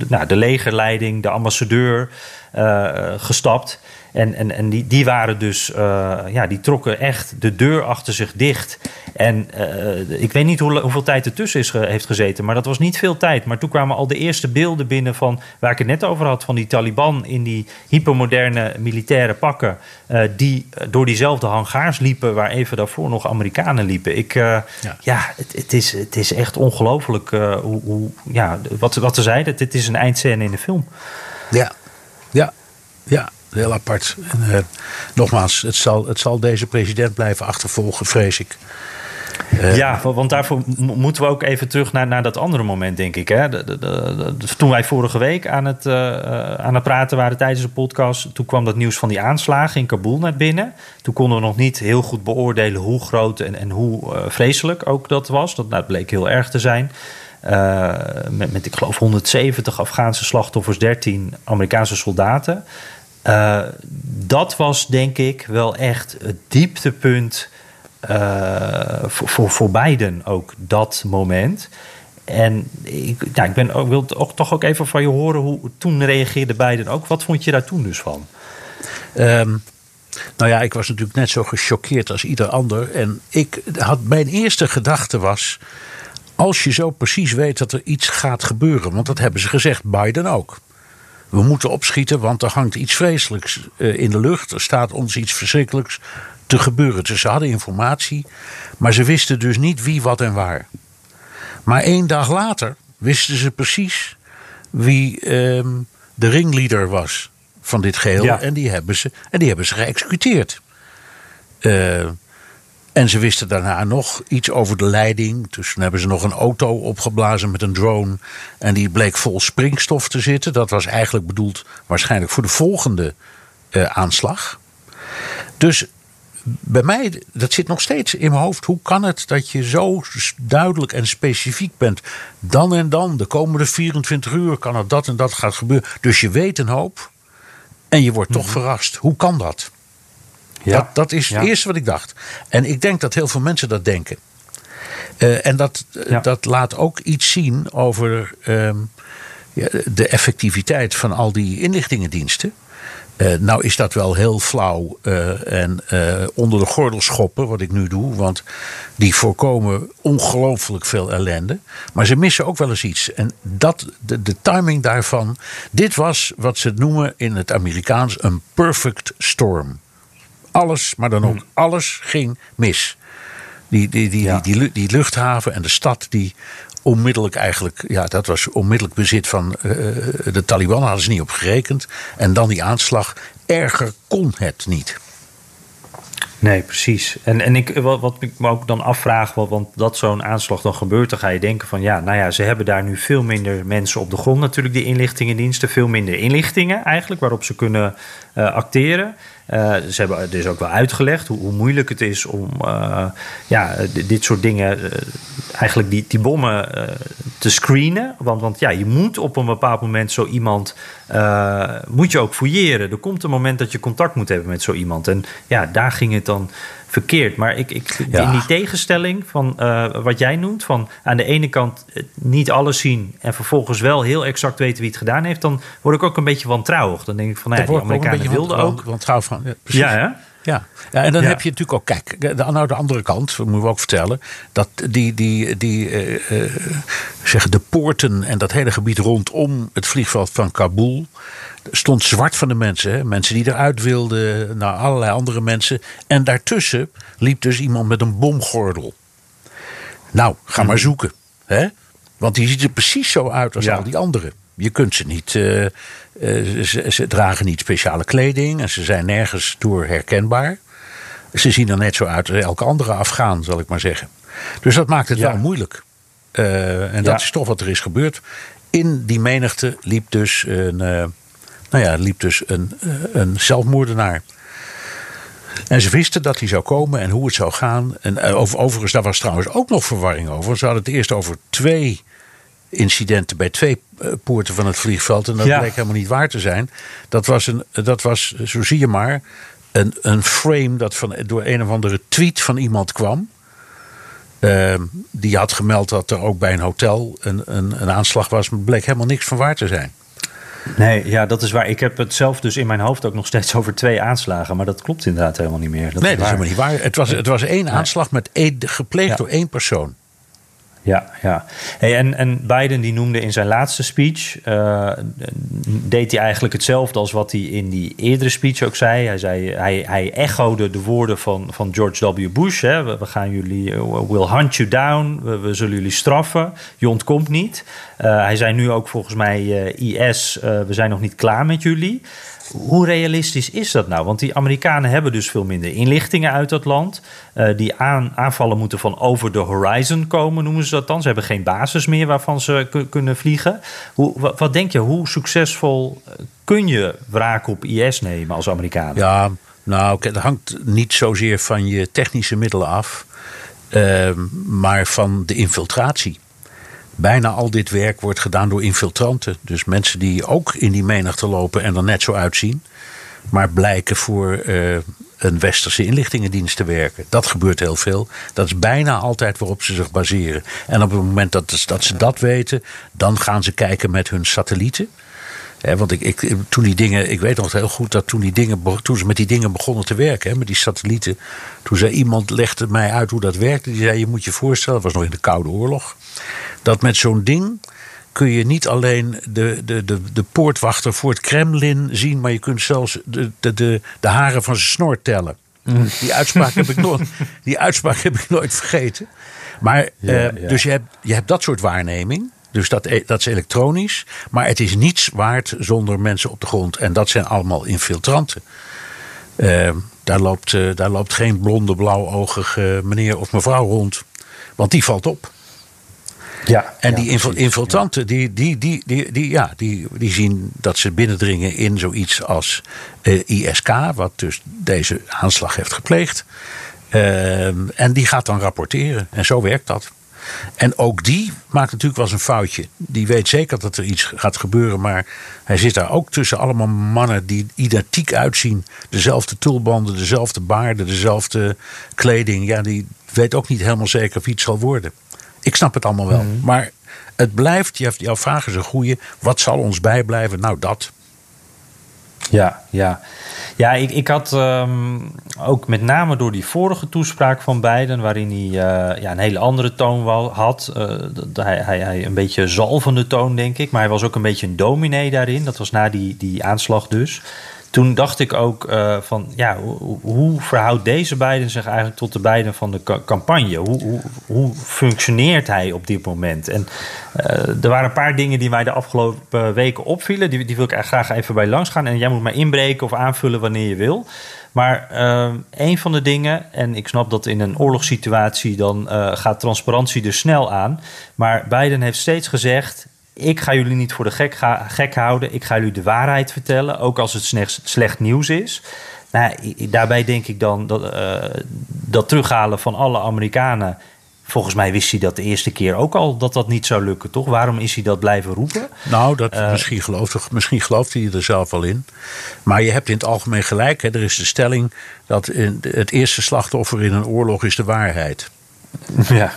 nou, de legerleiding, de ambassadeur gestapt. En, en, en die, die waren dus, uh, ja, die trokken echt de deur achter zich dicht. En uh, ik weet niet hoe, hoeveel tijd ertussen is, heeft gezeten, maar dat was niet veel tijd. Maar toen kwamen al de eerste beelden binnen van waar ik het net over had, van die Taliban in die hypermoderne militaire pakken, uh, die door diezelfde hangaars liepen waar even daarvoor nog Amerikanen liepen. Ik, ja. ja, het, het, is, het is echt ongelooflijk hoe, hoe, ja, wat, wat ze zeiden. Dit is een eindscène in de film. Ja, ja, ja heel apart. En, uh, nogmaals, het zal, het zal deze president blijven achtervolgen, vrees ik. Uh, ja, want daarvoor moeten we ook even terug naar, naar dat andere moment, denk ik. Hè? Toen wij vorige week aan het, uh, aan het praten waren tijdens de podcast, toen kwam dat nieuws van die aanslagen in Kabul naar binnen. Toen konden we nog niet heel goed beoordelen hoe groot en, en hoe vreselijk ook dat was. Dat bleek heel erg te zijn. met, met, ik geloof, 170 Afghaanse slachtoffers, 13 Amerikaanse soldaten. Uh, dat was denk ik wel echt het dieptepunt uh, voor, voor, beiden ook, dat moment. En ik, ja, ik ben ook, wil ook, toch ook even van je horen hoe toen reageerden beiden ook. Wat vond je daar toen dus van? Um, nou ja, ik was natuurlijk net zo gechoqueerd als ieder ander. En ik had, mijn eerste gedachte was. Als je zo precies weet dat er iets gaat gebeuren, want dat hebben ze gezegd, Biden ook we moeten opschieten, want er hangt iets vreselijks uh, in de lucht. Er staat ons iets verschrikkelijks te gebeuren. Dus ze hadden informatie, maar ze wisten dus niet wie, wat en waar. Maar één dag later wisten ze precies wie uh, de ringleader was van dit geheel. Ja. En, die hebben ze, en die hebben ze geëxecuteerd. Uh, en ze wisten daarna nog iets over de leiding. Dus toen hebben ze nog een auto opgeblazen met een drone. En die bleek vol springstof te zitten. Dat was eigenlijk bedoeld waarschijnlijk voor de volgende uh, aanslag. Dus bij mij, dat zit nog steeds in mijn hoofd. Hoe kan het dat je zo duidelijk en specifiek bent? Dan en dan, de komende 24 uur kan er dat en dat gaat gebeuren. Dus je weet een hoop. En je wordt toch mm -hmm. verrast. Hoe kan dat? Ja. Dat, dat is het eerste wat ik dacht. En ik denk dat heel veel mensen dat denken. Uh, en dat, ja. dat laat ook iets zien over um, ja, de effectiviteit van al die inlichtingendiensten. Uh, nou is dat wel heel flauw uh, en onder de gordel schoppen, wat ik nu doe. Want die voorkomen ongelooflijk veel ellende. Maar ze missen ook wel eens iets. En dat, de, de timing daarvan. Dit was wat ze noemen in het Amerikaans een perfect storm. Alles, maar dan ook hmm. alles ging mis. Die, die, die, ja. die, die, luchthaven en de stad die onmiddellijk eigenlijk, ja, dat was onmiddellijk bezit van uh, de Taliban, hadden ze niet op gerekend. En dan die aanslag, erger kon het niet. Nee, precies. En, en ik, wat, wat ik me ook dan afvraag, want, want dat zo'n aanslag dan gebeurt, dan ga je denken van ja, nou ja, ze hebben daar nu veel minder mensen op de grond natuurlijk, die inlichtingendiensten, veel minder inlichtingen eigenlijk waarop ze kunnen uh, acteren. Uh, ze hebben dus ook wel uitgelegd hoe, hoe moeilijk het is om uh, ja, dit soort dingen, uh, eigenlijk die, die bommen te screenen. Want, want ja, je moet op een bepaald moment zo iemand, moet je ook fouilleren. Er komt een moment dat je contact moet hebben met zo iemand. En ja, daar ging het dan verkeerd. Maar ik, ik, ja. in die tegenstelling van uh, wat jij noemt, van aan de ene kant niet alles zien en vervolgens wel heel exact weten wie het gedaan heeft, dan word ik ook een beetje wantrouwig. Dan denk ik van, nou ja, die Amerikanen wilden ook. Wantrouw van, ja, precies. Ja? Ja. ja, en dan ja. heb je natuurlijk ook, kijk, de, nou de andere kant, moeten we ook vertellen, dat die, die, die uh, uh, zeggen de poorten en dat hele gebied rondom het vliegveld van Kabul stond zwart van de mensen. Hè? Mensen die eruit wilden, naar allerlei andere mensen. En daartussen liep dus iemand met een bomgordel. Nou, ga maar zoeken. Hè? Want die ziet er precies zo uit als ja. al die anderen. Je kunt ze niet. Uh, uh, ze, ze, dragen niet speciale kleding en ze zijn nergens door herkenbaar. Ze zien er net zo uit als elke andere Afghaan, zal ik maar zeggen. Dus dat maakt het ja. wel moeilijk. Uh, en dat ja. is toch wat er is gebeurd. In die menigte liep dus een, nou ja, liep dus een, een zelfmoordenaar. En ze wisten dat hij zou komen en hoe het zou gaan. En over, overigens, daar was trouwens ook nog verwarring over. Ze hadden het eerst over twee incidenten bij twee poorten van het vliegveld. En dat ja. bleek helemaal niet waar te zijn. Dat was, een, dat was zo zie je maar, een, een frame dat van, door een of andere tweet van iemand kwam. Uh, die had gemeld dat er ook bij een hotel een, een, een aanslag was. Maar bleek helemaal niks van waar te zijn. Nee, ja, dat is waar. Ik heb het zelf dus in mijn hoofd ook nog steeds over twee aanslagen. Maar dat klopt inderdaad helemaal niet meer. Dat nee, dat is helemaal niet waar. Het was, het was één nee. aanslag met één, gepleegd ja. door één persoon. Ja, ja. En, en Biden die noemde in zijn laatste speech, uh, deed hij eigenlijk hetzelfde als wat hij in die eerdere speech ook zei. Hij, zei, hij, hij echode de woorden van, van George W. Bush. Hè. We, we gaan jullie, we'll hunt you down, we, zullen jullie straffen, je ontkomt niet. Uh, hij zei nu ook volgens mij, uh, IS, we zijn nog niet klaar met jullie. Hoe realistisch is dat nou? Want die Amerikanen hebben dus veel minder inlichtingen uit dat land. Uh, die aan, aanvallen moeten van over de horizon komen, noemen ze dat dan. Ze hebben geen basis meer waarvan ze kunnen vliegen. Hoe, wat, denk je, hoe succesvol kun je wraak op IS nemen als Amerikaan? Ja, nou, dat hangt niet zozeer van je technische middelen af, uh, maar van de infiltratie. Bijna al dit werk wordt gedaan door infiltranten. Dus mensen die ook in die menigte lopen en er net zo uitzien. Maar blijken voor uh, een westerse inlichtingendienst te werken. Dat gebeurt heel veel. Dat is bijna altijd waarop ze zich baseren. En op het moment dat, dat ze dat weten, dan gaan ze kijken met hun satellieten. Want ik, ik, toen die dingen, ik weet nog heel goed dat toen, die dingen, toen ze met die dingen begonnen te werken, met die satellieten. Toen zei iemand, legde mij uit hoe dat werkte. Die zei: Je moet je voorstellen, dat was nog in de Koude Oorlog. Dat met zo'n ding kun je niet alleen de, de, de, de poortwachter voor het Kremlin zien, maar je kunt zelfs de, de, de, de haren van zijn snor tellen. Mm. Die, uitspraak heb ik nooit, die uitspraak heb ik nooit vergeten. Maar, ja, uh, ja. dus je hebt, je hebt dat soort waarneming. Dus dat, dat is elektronisch. Maar het is niets waard zonder mensen op de grond. En dat zijn allemaal infiltranten. Uh, daar, loopt, uh, daar loopt geen blonde, blauwogige meneer of mevrouw rond. Want die valt op. Ja, en die infiltranten, die, die, die, die, die, ja, die, die zien dat ze binnendringen in zoiets als uh, ISK, wat dus deze aanslag heeft gepleegd. Uh, en die gaat dan rapporteren. En zo werkt dat. En ook die maakt natuurlijk wel eens een foutje. Die weet zeker dat er iets gaat gebeuren, maar hij zit daar ook tussen allemaal mannen die identiek uitzien. Dezelfde tulbanden, dezelfde baarden, dezelfde kleding. Ja, die weet ook niet helemaal zeker of iets zal worden. Ik snap het allemaal wel. Mm. Maar het blijft, jouw vraag is een goede. Wat zal ons bijblijven? Nou, dat. Ja, ja. Ja, ik, ik had um, ook met name door die vorige toespraak van Biden, waarin hij uh, ja, een hele andere toon had. Uh, hij, hij, hij een beetje zalvende toon, denk ik. Maar hij was ook een beetje een dominee daarin. Dat was na die, die aanslag dus. Toen dacht ik ook uh, van, ja, hoe, hoe, verhoudt deze Biden zich eigenlijk tot de Biden van de campagne? Hoe, hoe, hoe, functioneert hij op dit moment? En uh, er waren een paar dingen die mij de afgelopen weken opvielen. Die, die wil ik graag even bij langs gaan. En jij moet mij inbreken of aanvullen wanneer je wil. Maar uh, een van de dingen, en ik snap dat in een oorlogssituatie dan gaat transparantie er snel aan. Maar Biden heeft steeds gezegd: ik ga jullie niet voor de gek, ga, gek houden. Ik ga jullie de waarheid vertellen, ook als het slecht, slecht nieuws is. Nou, daarbij denk ik dan dat, uh, dat terughalen van alle Amerikanen. Volgens mij wist hij dat de eerste keer ook al dat dat niet zou lukken, toch? Waarom is hij dat blijven roepen? Nou, dat, uh, misschien, gelooft, misschien gelooft hij er zelf wel in. Maar je hebt in het algemeen gelijk. Hè. Er is de stelling dat in, het eerste slachtoffer in een oorlog is de waarheid. Ja.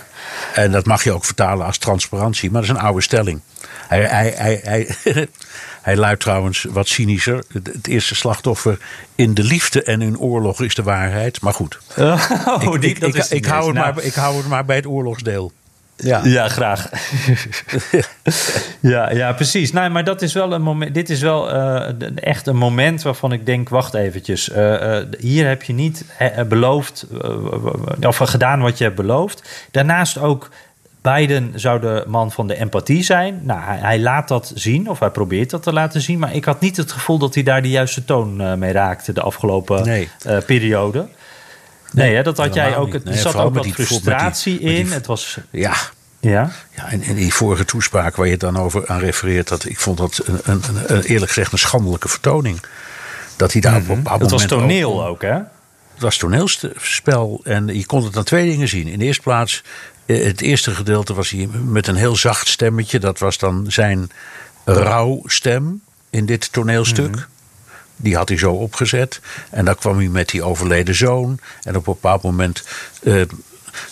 En dat mag je ook vertalen als transparantie, maar dat is een oude stelling. Hij, hij, hij, hij, hij luidt trouwens wat cynischer. Het eerste slachtoffer in de liefde en in oorlog is de waarheid. Maar goed. Ik, hou het maar, ik hou het maar bij het oorlogsdeel. Ja, ja graag. ja, ja, precies. Nou, maar dat is wel een moment. Dit is wel uh, echt een moment waarvan ik denk: wacht eventjes. Uh, uh, hier heb je niet beloofd. of gedaan wat je hebt beloofd. Daarnaast ook. Biden zou de man van de empathie zijn. Nou, hij, hij, laat dat zien, of hij probeert dat te laten zien. Maar ik had niet het gevoel dat hij daar de juiste toon mee raakte de afgelopen nee. periode. Nee, nee hè, dat had jij ook. Er nee, zat ook wat frustratie die, in. Die, het was. Ja. Ja. ja en, en, die vorige toespraak waar je dan over aan refereert, dat, ik vond dat een, een, een, eerlijk gezegd een schandelijke vertoning. Dat hij daar mm -hmm. op een Het was toneel ook, ook, hè? Het was toneelspel en je kon het aan twee dingen zien. In de eerste plaats, het eerste gedeelte was hij met een heel zacht stemmetje. Dat was dan zijn rouwstem in dit toneelstuk. Mm -hmm. Die had hij zo opgezet. En dan kwam hij met die overleden zoon. En op een bepaald moment uh,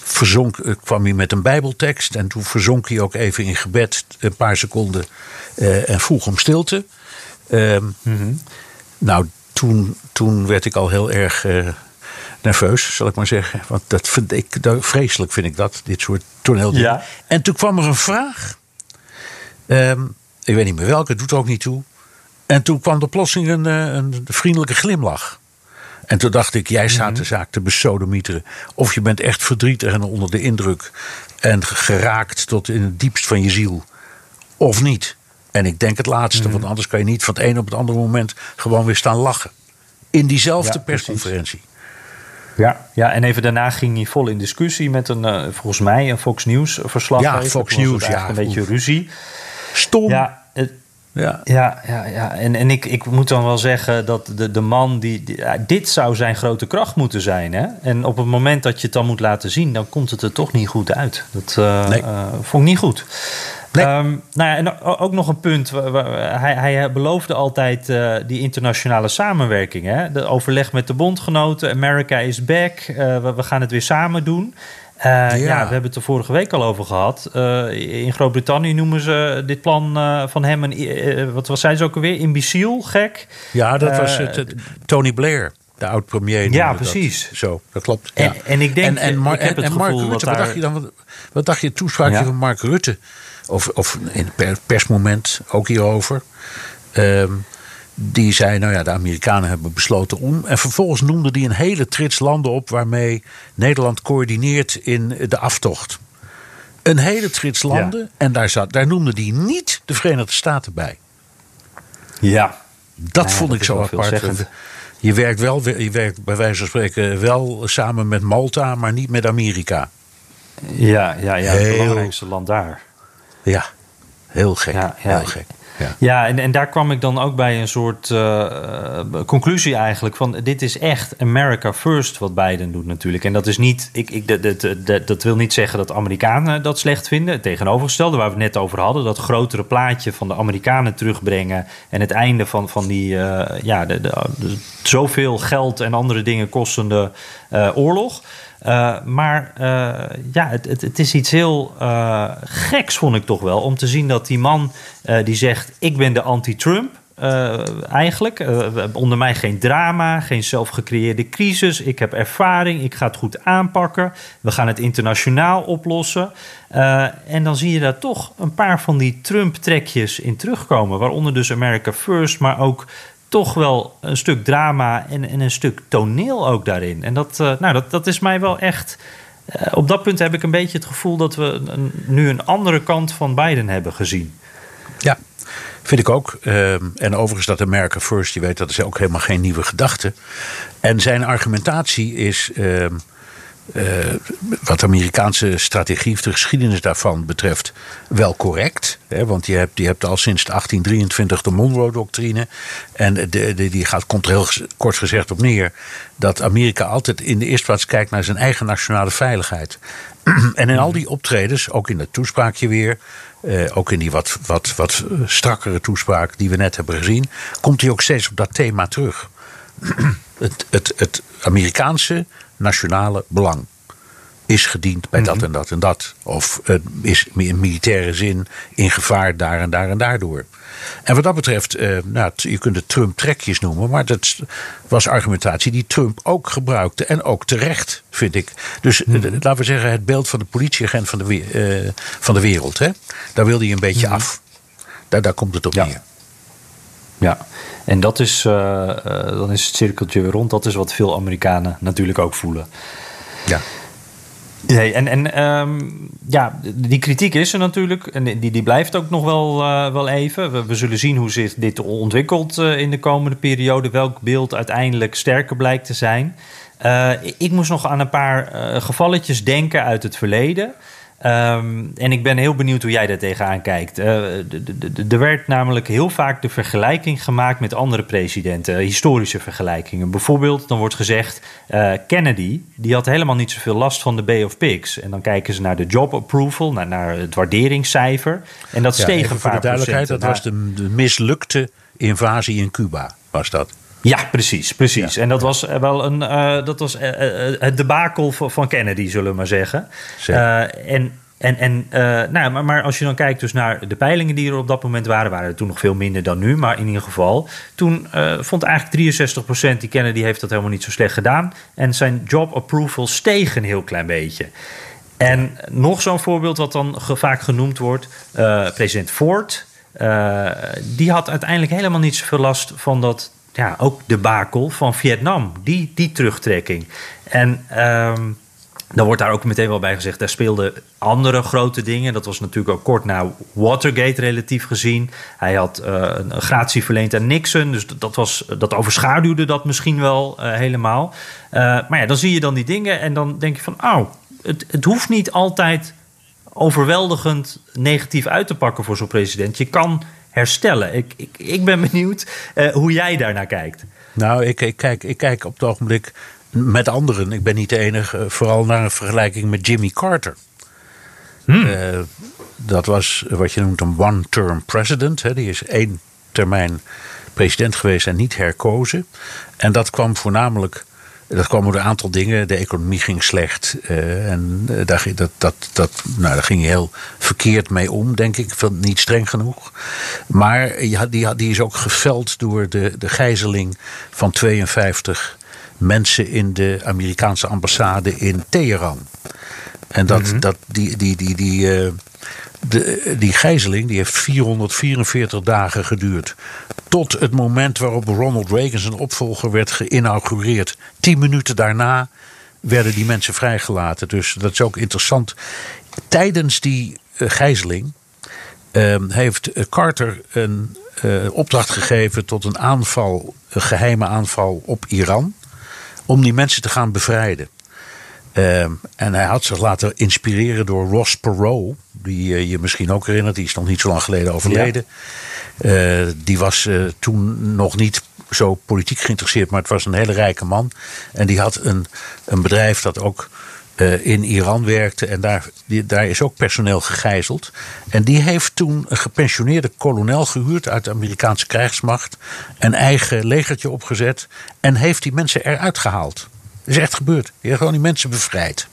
verzonk, uh, kwam hij met een Bijbeltekst. En toen verzonk hij ook even in gebed een paar seconden. Uh, en vroeg om stilte. Mm -hmm. Nou, toen, toen werd ik al heel erg nerveus, zal ik maar zeggen. Want dat vind ik, dat, vreselijk vind ik dat, dit soort toneeldingen. Ja. En toen kwam er een vraag. Um, ik weet niet meer welke, doet er ook niet toe. En toen kwam er plotseling een, een vriendelijke glimlach. En toen dacht ik, jij staat de zaak te besodemieteren. Of je bent echt verdrietig en onder de indruk. En geraakt tot in het diepst van je ziel. Of niet. En ik denk het laatste, want anders kan je niet van het een op het andere moment gewoon weer staan lachen. In diezelfde Ja, persconferentie. Ja, ja, en even daarna ging hij vol in discussie met een, uh, volgens mij, een Fox News verslaggever. Ja, Fox News, ja, Een beetje ruzie. Stom. Ja, het, Ja. Ja, ja, ja. en, en ik, ik moet dan wel zeggen dat de, de man die, die- ja, Dit zou zijn grote kracht moeten zijn. Hè? En op het moment dat je het dan moet laten zien, dan komt het er toch niet goed uit. Dat eh, Nee. eh, vond ik niet goed. Nee. Ehm, nou ja, en ook nog een punt. Hij, hij beloofde altijd eh, die internationale samenwerking. Hè? De overleg met de bondgenoten. America is back. eh, we, we gaan het weer samen doen. Eh, ja. we hebben het er vorige week al over gehad. Eh, in Groot-Brittannië noemen ze dit plan van hem een, wat was zij ze ook alweer? Imbeciel, gek. Ja, dat was het, het- Tony Blair, de oud-premier. Ja, dat. precies. Zo, dat klopt. En- ja. en ik denk, en, en, Mar- ik heb het en Mark Rutte, dat wat dacht je dan? Wat, wat dacht je het toespraakje Ja. van Mark Rutte? Of, of in het per- persmoment ook hierover. Ehm, die zei, nou ja, de Amerikanen hebben besloten om. En vervolgens noemde hij een hele trits landen op waarmee Nederland coördineert in de aftocht. Een hele trits landen. En daar, zat, daar noemde hij niet de Verenigde Staten bij. Ja. Dat Ja, vond ik zo apart. Je werkt, wel, je werkt bij wijze van spreken wel samen met Malta, maar niet met Amerika. Ja, ja, ja het Heel- belangrijkste land daar. Ja, heel gek. Ja, ja. Heel gek. Ja. Ja, en, en daar kwam ik dan ook bij een soort eh, eh, conclusie eigenlijk van dit is echt America first wat Biden doet natuurlijk. En dat is niet, ik, ik, dat, dat, dat, dat wil niet zeggen dat Amerikanen dat slecht vinden. Het tegenovergestelde waar we het net over hadden, dat grotere plaatje van de Amerikanen terugbrengen en het einde van, van die eh, ja, de, de, de zoveel geld en andere dingen kostende eh, oorlog. Uh, maar uh, ja, het, het, het, is iets heel uh, geks, vond ik toch wel. Om te zien dat die man die zegt: Ik ben de anti-Trump. eigenlijk. onder mij geen drama, geen zelfgecreëerde crisis. Ik heb ervaring, ik ga het goed aanpakken. We gaan het internationaal oplossen. en dan zie je daar toch een paar van die Trump-trekjes in terugkomen. Waaronder dus America First, maar ook toch wel een stuk drama en, en een stuk toneel ook daarin. En dat, uh, nou, dat, dat is mij wel echt. Uh, op dat punt heb ik een beetje het gevoel dat we nu een andere kant van Biden hebben gezien. Ja, vind ik ook. Uh, en overigens dat America First, je weet, dat is ook helemaal geen nieuwe gedachte. En zijn argumentatie is. Ehm, uh, wat de Amerikaanse strategie of de geschiedenis daarvan betreft wel correct. Hè, want je hebt, hebt al sinds 1823 de Monroe-doctrine. En de, die gaat, komt er heel kort gezegd op neer dat Amerika altijd in de eerste plaats kijkt naar zijn eigen nationale veiligheid. en in al die optredens, ook in het toespraakje weer, uh, ook in die wat, wat, wat strakkere toespraak die we net hebben gezien, komt hij ook steeds op dat thema terug. het, het, het Amerikaanse nationale belang is gediend bij dat mhm. en dat en dat. Of uh, is in militaire zin in gevaar daar en daar en daardoor. En wat dat betreft, uh, nou, je kunt het Trump-trekjes noemen, maar dat was argumentatie die Trump ook gebruikte. En ook terecht, vind ik. Dus mm laten we zeggen, het beeld van de politieagent van de, van de wereld, hè? daar wilde hij een beetje mhm. af. Daar, daar komt het op neer. Ja, en dat is, uh, uh, dan is het cirkeltje weer rond. Dat is wat veel Amerikanen natuurlijk ook voelen. Ja. Nee, en, en um, ja, die kritiek is er natuurlijk. En die, die blijft ook nog wel, uh, wel even. We, we, zullen zien hoe zich dit ontwikkelt in de komende periode. Welk beeld uiteindelijk sterker blijkt te zijn. ik moest nog aan een paar gevalletjes denken uit het verleden. Um, en ik ben heel benieuwd hoe jij daar tegenaan kijkt. Uh, er werd namelijk heel vaak de vergelijking gemaakt met andere presidenten, historische vergelijkingen. Bijvoorbeeld, dan wordt gezegd: uh, Kennedy, die had helemaal niet zoveel last van de Bay of Pigs. En dan kijken ze naar de job approval, naar, naar het waarderingscijfer. En dat steeg een paar voor de duidelijkheid, dat was de, de mislukte invasie in Cuba, was dat. Ja, precies, precies. En dat was wel een, uh, dat was uh, het debakel van Kennedy, zullen we maar zeggen. en en, en nou, maar, maar, als je dan kijkt dus naar de peilingen die er op dat moment waren, waren er toen nog veel minder dan nu. Maar in ieder geval, toen vond eigenlijk 63% die Kennedy heeft dat helemaal niet zo slecht gedaan. En zijn job approval steeg een heel klein beetje. En nog zo'n voorbeeld wat dan vaak genoemd wordt, president Ford. die had uiteindelijk helemaal niet zoveel last van dat ja, ook de bakel van Vietnam, die, die terugtrekking. En um, dan wordt daar ook meteen wel bij gezegd, daar speelden andere grote dingen. Dat was natuurlijk ook kort na Watergate relatief gezien. Hij had uh, een gratie verleend aan Nixon, dus dat, was, dat overschaduwde dat misschien wel uh, helemaal. Uh, maar ja, dan zie je dan die dingen en dan denk je van, oh, het, het hoeft niet altijd overweldigend negatief uit te pakken voor zo'n president. Je kan herstellen. Ik, ik, ik ben benieuwd uh, hoe jij daarnaar kijkt. Nou, ik, ik, kijk, ik kijk op het ogenblik met anderen. Ik ben niet de enige. Uh, vooral naar een vergelijking met Jimmy Carter. Hmm. Uh, dat was wat je noemt een one-term president. Hè. Die is één termijn president geweest en niet herkozen. En dat kwam voornamelijk dat kwam door een aantal dingen. De economie ging slecht. Uh, en uh, daar, dat, dat, dat, nou, daar ging je heel verkeerd mee om, denk ik. Niet streng genoeg. Maar die, die is ook geveld door de, de gijzeling van 52 mensen in de Amerikaanse ambassade in Teheran. En dat, mm -hmm. dat die, die, die, die, uh, de, die gijzeling die heeft 444 dagen geduurd. Tot het moment waarop Ronald Reagan zijn opvolger werd geïnaugureerd. Tien minuten daarna werden die mensen vrijgelaten. Dus dat is ook interessant. Tijdens die uh, gijzeling uh, heeft Carter een opdracht gegeven tot een aanval, een geheime aanval op Iran. Om die mensen te gaan bevrijden. Uh, en hij had zich laten inspireren door Ross Perot, die uh, je misschien ook herinnert, die is nog niet zo lang geleden overleden. Ja. Uh, die was eh, toen nog niet zo politiek geïnteresseerd, maar het was een hele rijke man. En die had een, een bedrijf dat ook in Iran werkte. En daar, die, daar is ook personeel gegijzeld. En die heeft toen een gepensioneerde kolonel gehuurd uit de Amerikaanse krijgsmacht. Een eigen legertje opgezet. En heeft die mensen eruit gehaald. Dat is echt gebeurd. Je hebt gewoon die mensen bevrijd.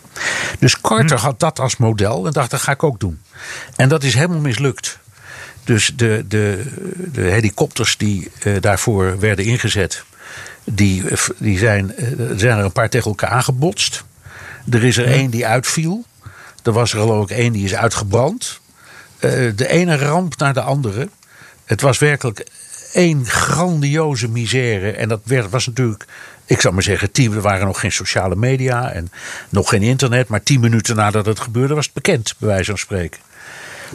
Dus Carter hm. had dat als model en dacht, dat ga ik ook doen. En dat is helemaal mislukt. Dus de, de, de helikopters die uh, daarvoor werden ingezet, die, die zijn, uh, zijn er een paar tegen elkaar aangebotst. Er is er hm. één die uitviel. Er was er geloof ik één die is uitgebrand. Uh, de ene ramp naar de andere. Het was werkelijk één grandioze misère. En dat werd, was natuurlijk, ik zou maar zeggen, tien, er waren nog geen sociale media en nog geen internet. Maar tien minuten nadat het gebeurde was het bekend, bij wijze van spreken.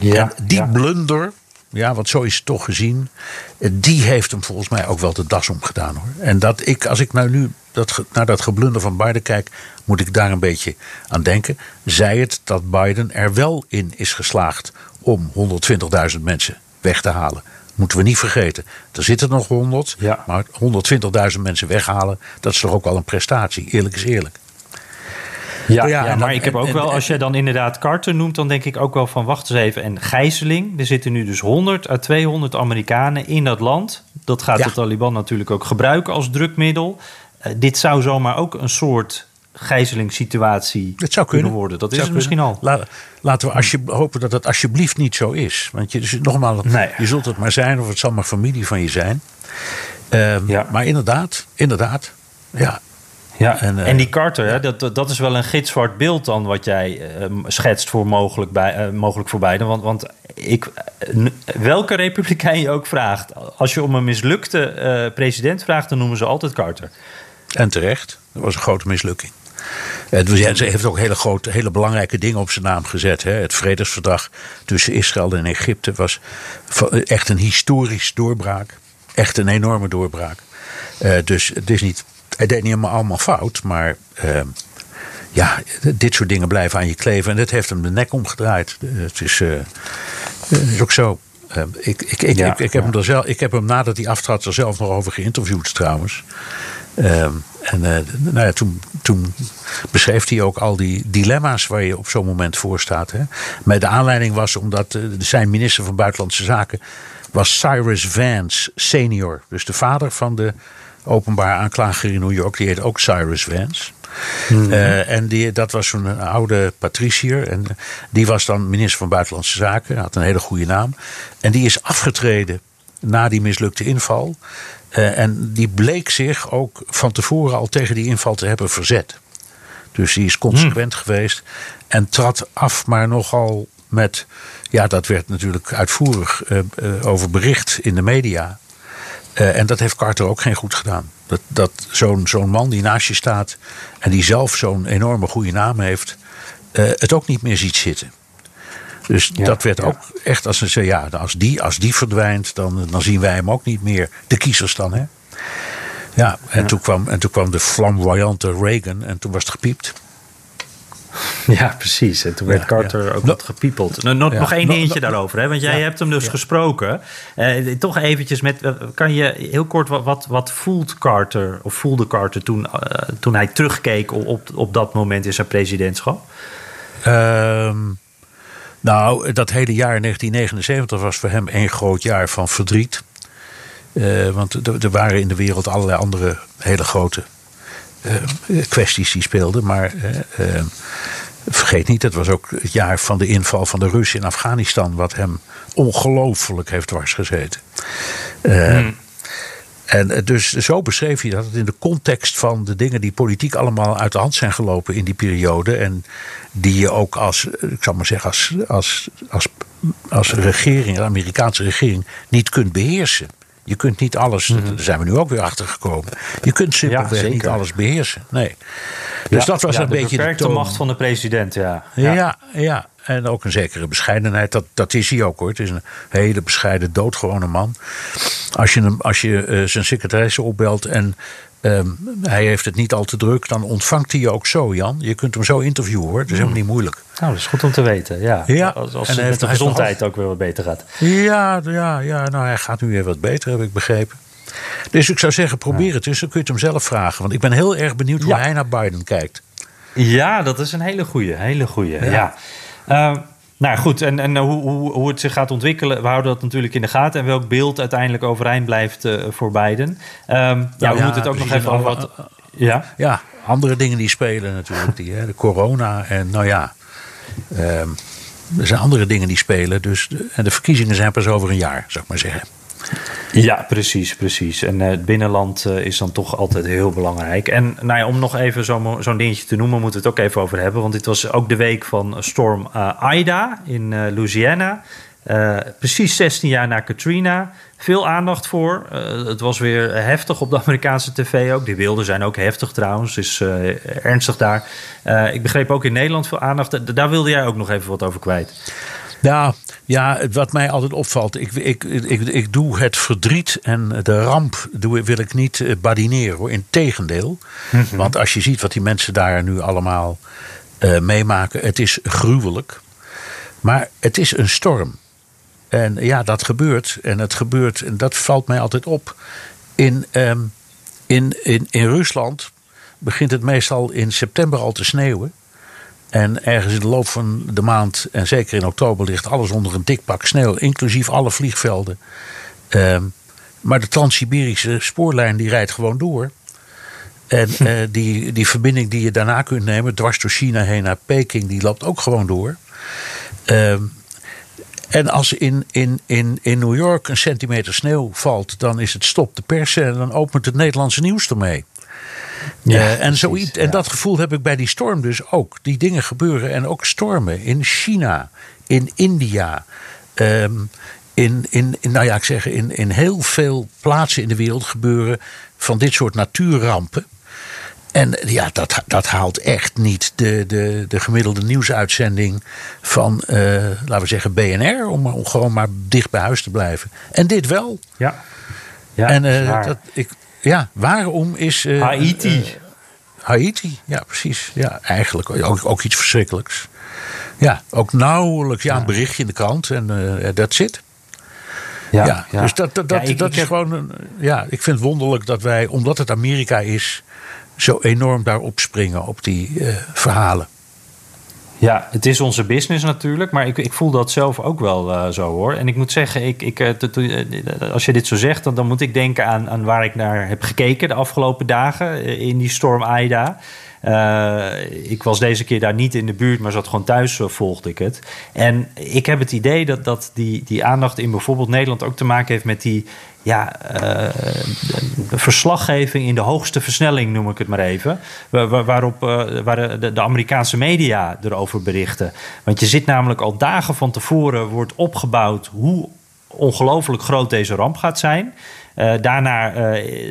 en die ja. blunder, ja, want zo is het toch gezien. Die heeft hem volgens mij ook wel de das omgedaan hoor. En dat ik, als ik nou nu dat, naar dat geblunder van Biden kijk, moet ik daar een beetje aan denken. Zij het dat Biden er wel in is geslaagd om 120.000 mensen weg te halen. Moeten we niet vergeten. Er zitten nog 100, Ja. maar 120.000 mensen weghalen, dat is toch ook wel een prestatie. Eerlijk is eerlijk. Ja, Ja, ja, en maar dan- ik heb ook en- wel, als jij dan inderdaad Carter noemt, dan denk ik ook wel van wacht eens even. En gijzeling, er zitten nu dus 100 à 200 Amerikanen in dat land. Dat gaat Ja. de Taliban natuurlijk ook gebruiken als drukmiddel. Eh, dit zou zomaar ook een soort gijzelingssituatie Het zou kunnen worden. Dat is het misschien al. laten we alsje, hopen dat het alsjeblieft niet zo is. Want je, dus nogmaals, Nee. je zult het maar zijn of het zal maar familie van je zijn. Ehm, Ja. Maar inderdaad, inderdaad. Ja, Ja, En, en, eh, die Carter, hè, dat, dat dat is wel een gitzwart beeld dan wat jij eh, schetst voor mogelijk, bij, eh, mogelijk voor beiden. Want, want ik, eh, welke republikein je ook vraagt, als je om een mislukte president vraagt, dan noemen ze altijd Carter. en terecht. Dat was een grote mislukking. Ja, ze heeft ook hele, grote, hele belangrijke dingen op zijn naam gezet. Hè. Het vredesverdrag tussen Israël en Egypte was echt een historisch doorbraak. Echt een enorme doorbraak. Eh, dus het is niet, hij deed niet helemaal allemaal fout, maar ehm, ja, dit soort dingen blijven aan je kleven. En dat heeft hem de nek omgedraaid. Het is, eh, het is ook zo. Eh, ik, ik, ik, Ja, ik, ik, heb ja. hem er zelf, ik heb hem nadat hij aftrad er zelf nog over geïnterviewd trouwens. Ehm, en eh, nou ja, toen, toen beschreef hij ook al die dilemma's waar je op zo'n moment voor staat. Hè. Maar de aanleiding was omdat eh, zijn minister van Buitenlandse Zaken was Cyrus Vance senior. Dus de vader van de openbaar aanklager in New York. Die heet ook Cyrus Vance. Eh, en die, dat was zo'n oude patricier. En die was dan minister van Buitenlandse Zaken. Had een hele goede naam. En die is afgetreden na die mislukte inval. Eh, en die bleek zich ook van tevoren al tegen die inval te hebben verzet. Dus die is consequent geweest. En trad af, maar nogal met. Ja, dat werd natuurlijk uitvoerig eh, eh, over bericht in de media. En dat heeft Carter ook geen goed gedaan. Dat, dat zo'n zo'n man die naast je staat. en die zelf zo'n enorme goede naam heeft. het ook niet meer ziet zitten. Dus Ja, dat werd ja. ook echt als een zei, ja, als die, als die verdwijnt, dan, dan zien wij hem ook niet meer. De kiezers dan, hè? Ja, en, Toen, kwam, en toen kwam de flamboyante Reagan en toen was het gepiept. Ja, precies. En toen werd Ja, Carter ja. ook No- wat gepiepeld. Nou, nog, Ja. nog één dingetje no- daarover, hè? want jij Ja. hebt hem dus gesproken. Eh, toch eventjes met, eh, kan je heel kort, wat, wat, wat voelt Carter, of voelde Carter toen, eh, toen hij terugkeek op, op, op dat moment in zijn presidentschap? Ehm, nou, dat hele jaar 1979 was voor hem één groot jaar van verdriet. Eh, want er, waren in de wereld allerlei andere hele grote eh, kwesties die speelden. Maar eh, vergeet niet, het was ook het jaar van de inval van de Russen in Afghanistan. Wat hem ongelooflijk heeft dwarsgezeten. Eh, En eh, dus zo beschreef hij dat het in de context van de dingen die politiek allemaal uit de hand zijn gelopen in die periode. En die je ook als, eh, ik zal maar zeggen, als, als, als, als regering, de Amerikaanse regering, niet kunt beheersen. Je kunt niet alles, daar zijn we nu ook weer achter gekomen. Je kunt simpelweg niet alles beheersen. Nee. Dus Ja, dat was ja, een de beetje de beperkte macht van de president, ja. Ja. ja, En ook een zekere bescheidenheid. Dat, dat is hij ook hoor. Het is een hele bescheiden, doodgewone man. Als je, hem, als je eh, zijn secretaresse opbelt en ehm, hij heeft het niet al te druk, dan ontvangt hij je ook zo, Jan. Je kunt hem zo interviewen hoor. Het is helemaal niet moeilijk. Nou, dat is goed om te weten, ja. Ja, Als, als en het hij met de gezondheid ook weer wat beter gaat. Ja, ja, ja, nou hij gaat nu weer wat beter, heb ik begrepen. Dus ik zou zeggen, probeer het eens. Dan kun je het hem zelf vragen. Want ik ben heel erg benieuwd hoe Ja. hij naar Biden kijkt. Ja, dat is een hele goeie, hele goeie, ja. Eh, nou goed, en, en hoe, hoe, hoe het zich gaat ontwikkelen, we houden dat natuurlijk in de gaten. En welk beeld uiteindelijk overeind blijft eh, voor Biden. Ehm, ja, we ja, moeten het ook we nog even over wat... Ja, Ja, andere dingen die spelen natuurlijk. Die, hè, de corona en nou ja. ehm, er zijn andere dingen die spelen. Dus de, en de verkiezingen zijn pas over een jaar, zou ik maar zeggen. Ja, precies, precies. En eh, het binnenland eh, is dan toch altijd heel belangrijk. En nou ja, om nog even zo'n dingetje te noemen, moeten we het ook even over hebben. Want dit was ook de week van storm eh, Ida in Louisiana. Precies 16 jaar na Katrina. Veel aandacht voor. Het was weer heftig op de Amerikaanse tv ook. Die beelden zijn ook heftig trouwens. Dus uh, ernstig daar. ik begreep ook in Nederland veel aandacht. Daar wilde jij ook nog even wat over kwijt. Nou, ja, wat mij altijd opvalt. Ik, ik, ik, ik doe het verdriet en de ramp doe, wil ik niet badineren hoor. Integendeel. Mm -hmm. Want als je ziet wat die mensen daar nu allemaal meemaken. Het is gruwelijk. Maar het is een storm. En ja, dat gebeurt. En het gebeurt, en dat valt mij altijd op. In, um, in, in, in Rusland begint het meestal in september al te sneeuwen. En ergens in de loop van de maand, en zeker in oktober, ligt alles onder een dik pak sneeuw, inclusief alle vliegvelden. Um, maar de Trans-Siberische spoorlijn die rijdt gewoon door. En uh, die, die verbinding die je daarna kunt nemen, dwars door China heen naar Peking, die loopt ook gewoon door. Um, en als in, in, in, in New York een centimeter sneeuw valt, dan is het stop de persen en dan opent het Nederlandse nieuws ermee. Ja, uh, en, zoiets, en dat gevoel heb ik bij die storm dus ook. Die dingen gebeuren en ook stormen in China, in India. Um, in, in, in, nou ja, ik zeg, in, in heel veel plaatsen in de wereld gebeuren van dit soort natuurrampen. En ja, dat, dat haalt echt niet de, de, de gemiddelde nieuwsuitzending van, uh, laten we zeggen, BNR. Om, om, gewoon maar dicht bij huis te blijven. En dit wel. Ja. ja en uh, dat, ik, ja, waarom is. Uh, Haiti. Haiti, ja, precies. Ja, eigenlijk ook, ook iets verschrikkelijks. Ja, ook nauwelijks ja, een berichtje in de krant en dat zit. Ja, ja, ja, dus dat, dat, dat, ik, dat ik is heb... gewoon. Ja, ik vind het wonderlijk dat wij, omdat het Amerika is zo enorm daarop springen op die uh, verhalen. Ja, het is onze business natuurlijk, maar ik, ik voel dat zelf ook wel uh, zo hoor. En ik moet zeggen, ik, ik, uh, als je dit zo zegt, dan, dan moet ik denken aan, aan waar ik naar heb gekeken de afgelopen dagen in die storm Aida. Ik was deze keer daar niet in de buurt, maar zat gewoon thuis, volgde ik het. En ik heb het idee dat, dat die, die aandacht in bijvoorbeeld Nederland ook te maken heeft met die ja, uh, verslaggeving in de hoogste versnelling, noem ik het maar even. Waar, waarop waar de, de, Amerikaanse media erover berichten. Want je zit namelijk al dagen van tevoren, wordt opgebouwd hoe ongelooflijk groot deze ramp gaat zijn. daarna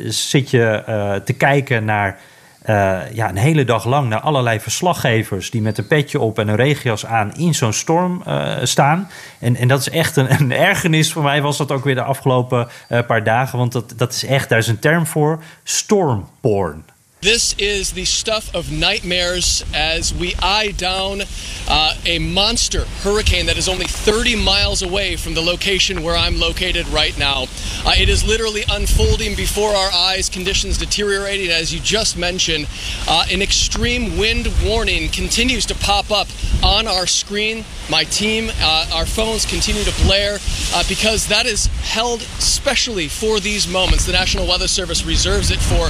zit je te kijken naar uh, ja, een hele dag lang naar allerlei verslaggevers die met een petje op en een regenjas aan in zo'n storm uh, staan. En, en dat is echt een, een, ergernis voor mij, was dat ook weer de afgelopen uh, paar dagen. Want dat, dat is echt, daar is een term voor: stormporn. This is the stuff of nightmares as we eye down uh, a monster hurricane that is only 30 miles away from the location where I'm located right now. Uh, it is literally unfolding before our eyes, conditions deteriorating, as you just mentioned. Uh, an extreme wind warning continues to pop up on our screen. My team, uh, our phones continue to blare uh, because that is held specially for these moments. The National Weather Service reserves it for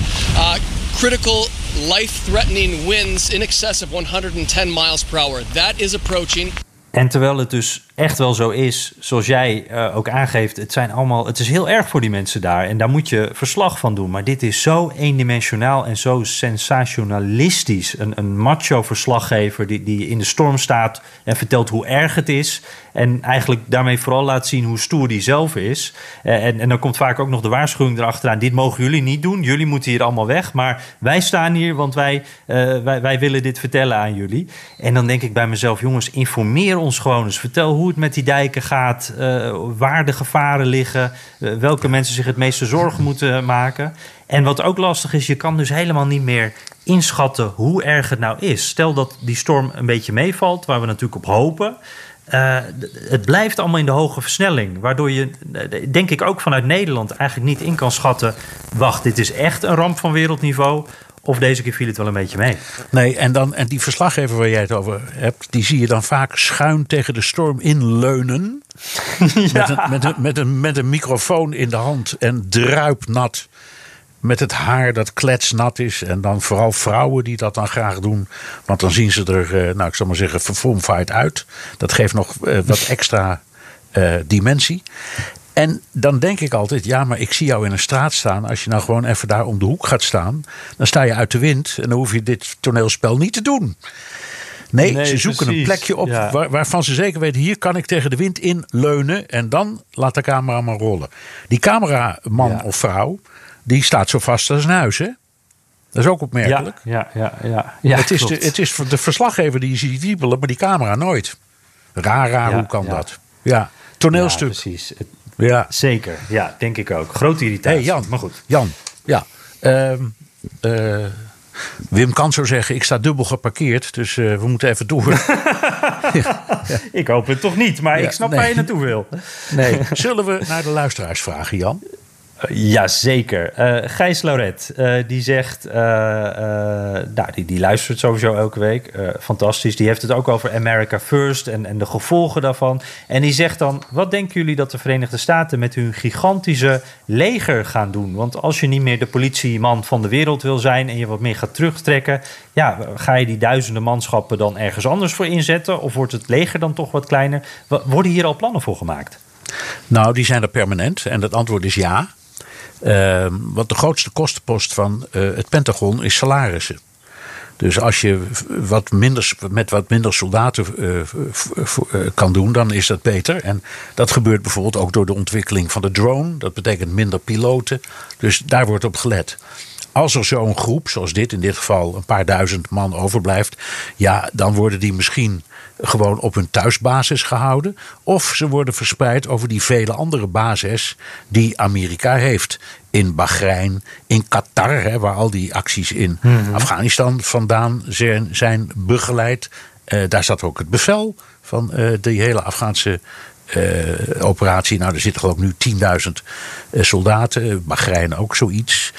critical life-threatening winds in excess of 110 miles per hour. That is approaching. En terwijl het dus echt wel zo is, zoals jij uh, ook aangeeft, het, zijn allemaal, het is heel erg voor die mensen daar. En daar moet je verslag van doen. Maar dit is zo eendimensionaal en zo sensationalistisch. Een, een macho verslaggever die, die in de storm staat en vertelt hoe erg het is. En eigenlijk daarmee vooral laat zien hoe stoer die zelf is. Uh, en, en dan komt vaak ook nog de waarschuwing erachteraan. Dit mogen jullie niet doen. Jullie moeten hier allemaal weg. Maar wij staan hier, want wij, uh, wij, wij willen dit vertellen aan jullie. En dan denk ik bij mezelf, jongens, informeer ons gewoon eens. Vertel hoe hoe het met die dijken gaat, uh, waar de gevaren liggen, uh, welke mensen zich het meeste zorgen moeten maken. En wat ook lastig is, je kan dus helemaal niet meer inschatten hoe erg het nou is. Stel dat die storm een beetje meevalt, waar we natuurlijk op hopen. Uh, het blijft allemaal in de hoge versnelling. Waardoor je, denk ik, ook vanuit Nederland eigenlijk niet in kan schatten. Wacht, dit is echt een ramp van wereldniveau. Of deze keer viel het wel een beetje mee. Nee, en, dan, en die verslaggever waar jij het over hebt, die zie je dan vaak schuin tegen de storm inleunen. Ja. Met, een, met, een, met, een, met een microfoon in de hand en druipnat. Met het haar dat kletsnat is. En dan vooral vrouwen die dat dan graag doen. Want dan zien ze er, eh, nou ik zal maar zeggen, verfomfight uit. Dat geeft nog eh, wat extra uh, dimensie. En dan denk ik altijd, ja, maar ik zie jou in een straat staan. Als je nou gewoon even daar om de hoek gaat staan, dan sta je uit de wind en dan hoef je dit toneelspel niet te doen. Nee, Nee, ze zoeken een plekje op Ja. waar- waarvan ze zeker weten... hier kan ik tegen de wind in leunen en dan laat de camera maar rollen. Die cameraman Ja. of vrouw, die staat zo vast als een huis, hè? Dat is ook opmerkelijk. Ja, ja, ja. het, is de, het is de verslaggever die je ziet wiebelen, maar die camera nooit. Raar, raar, hoe kan dat? Ja, toneelstuk. Precies. Het- Ja. Zeker, ja, denk ik ook. Grote irritatie. hey Jan, Maar goed. Jan, ja. Ehm, eh, Wim kan zo zeggen, ik sta dubbel geparkeerd, dus eh, we moeten even door. Ik hoop het toch niet, maar Ja, ik snap nee. waar je naartoe wil. Nee. Zullen we naar de luisteraars vragen, Jan? Jazeker. Eh Gijs Lauret, eh, die zegt... eh, eh, nou, die, die luistert sowieso elke week. Eh, fantastisch. Die heeft het ook over America First en, en de gevolgen daarvan. En die zegt dan... Wat denken jullie dat de Verenigde Staten... met hun gigantische leger gaan doen? Want als je niet meer de politieman van de wereld wil zijn... en je wat meer gaat terugtrekken... ja, ga je die duizenden manschappen dan ergens anders voor inzetten? Of wordt het leger dan toch wat kleiner? Worden hier al plannen voor gemaakt? Nou, die zijn er permanent en het antwoord is ja. Ehm, want de grootste kostenpost van eh, het Pentagon is salarissen. Dus als je wat minder, met wat minder soldaten eh, eh, kan doen, dan is dat beter. En dat gebeurt bijvoorbeeld ook door de ontwikkeling van de drone. Dat betekent minder piloten. Dus daar wordt op gelet. Als er zo'n groep, zoals dit in dit geval, een paar duizend man overblijft, ja, dan worden die misschien gewoon op hun thuisbasis gehouden. Of ze worden verspreid over die vele andere bases die Amerika heeft. In Bahrein, in Qatar, hè, waar al die acties in Afghanistan vandaan zijn, zijn begeleid. Eh, daar zat ook het bevel van eh die hele Afghaanse eh, operatie. Nou, er zitten geloof ik nu 10.000 eh, soldaten. Bahrein ook zoiets.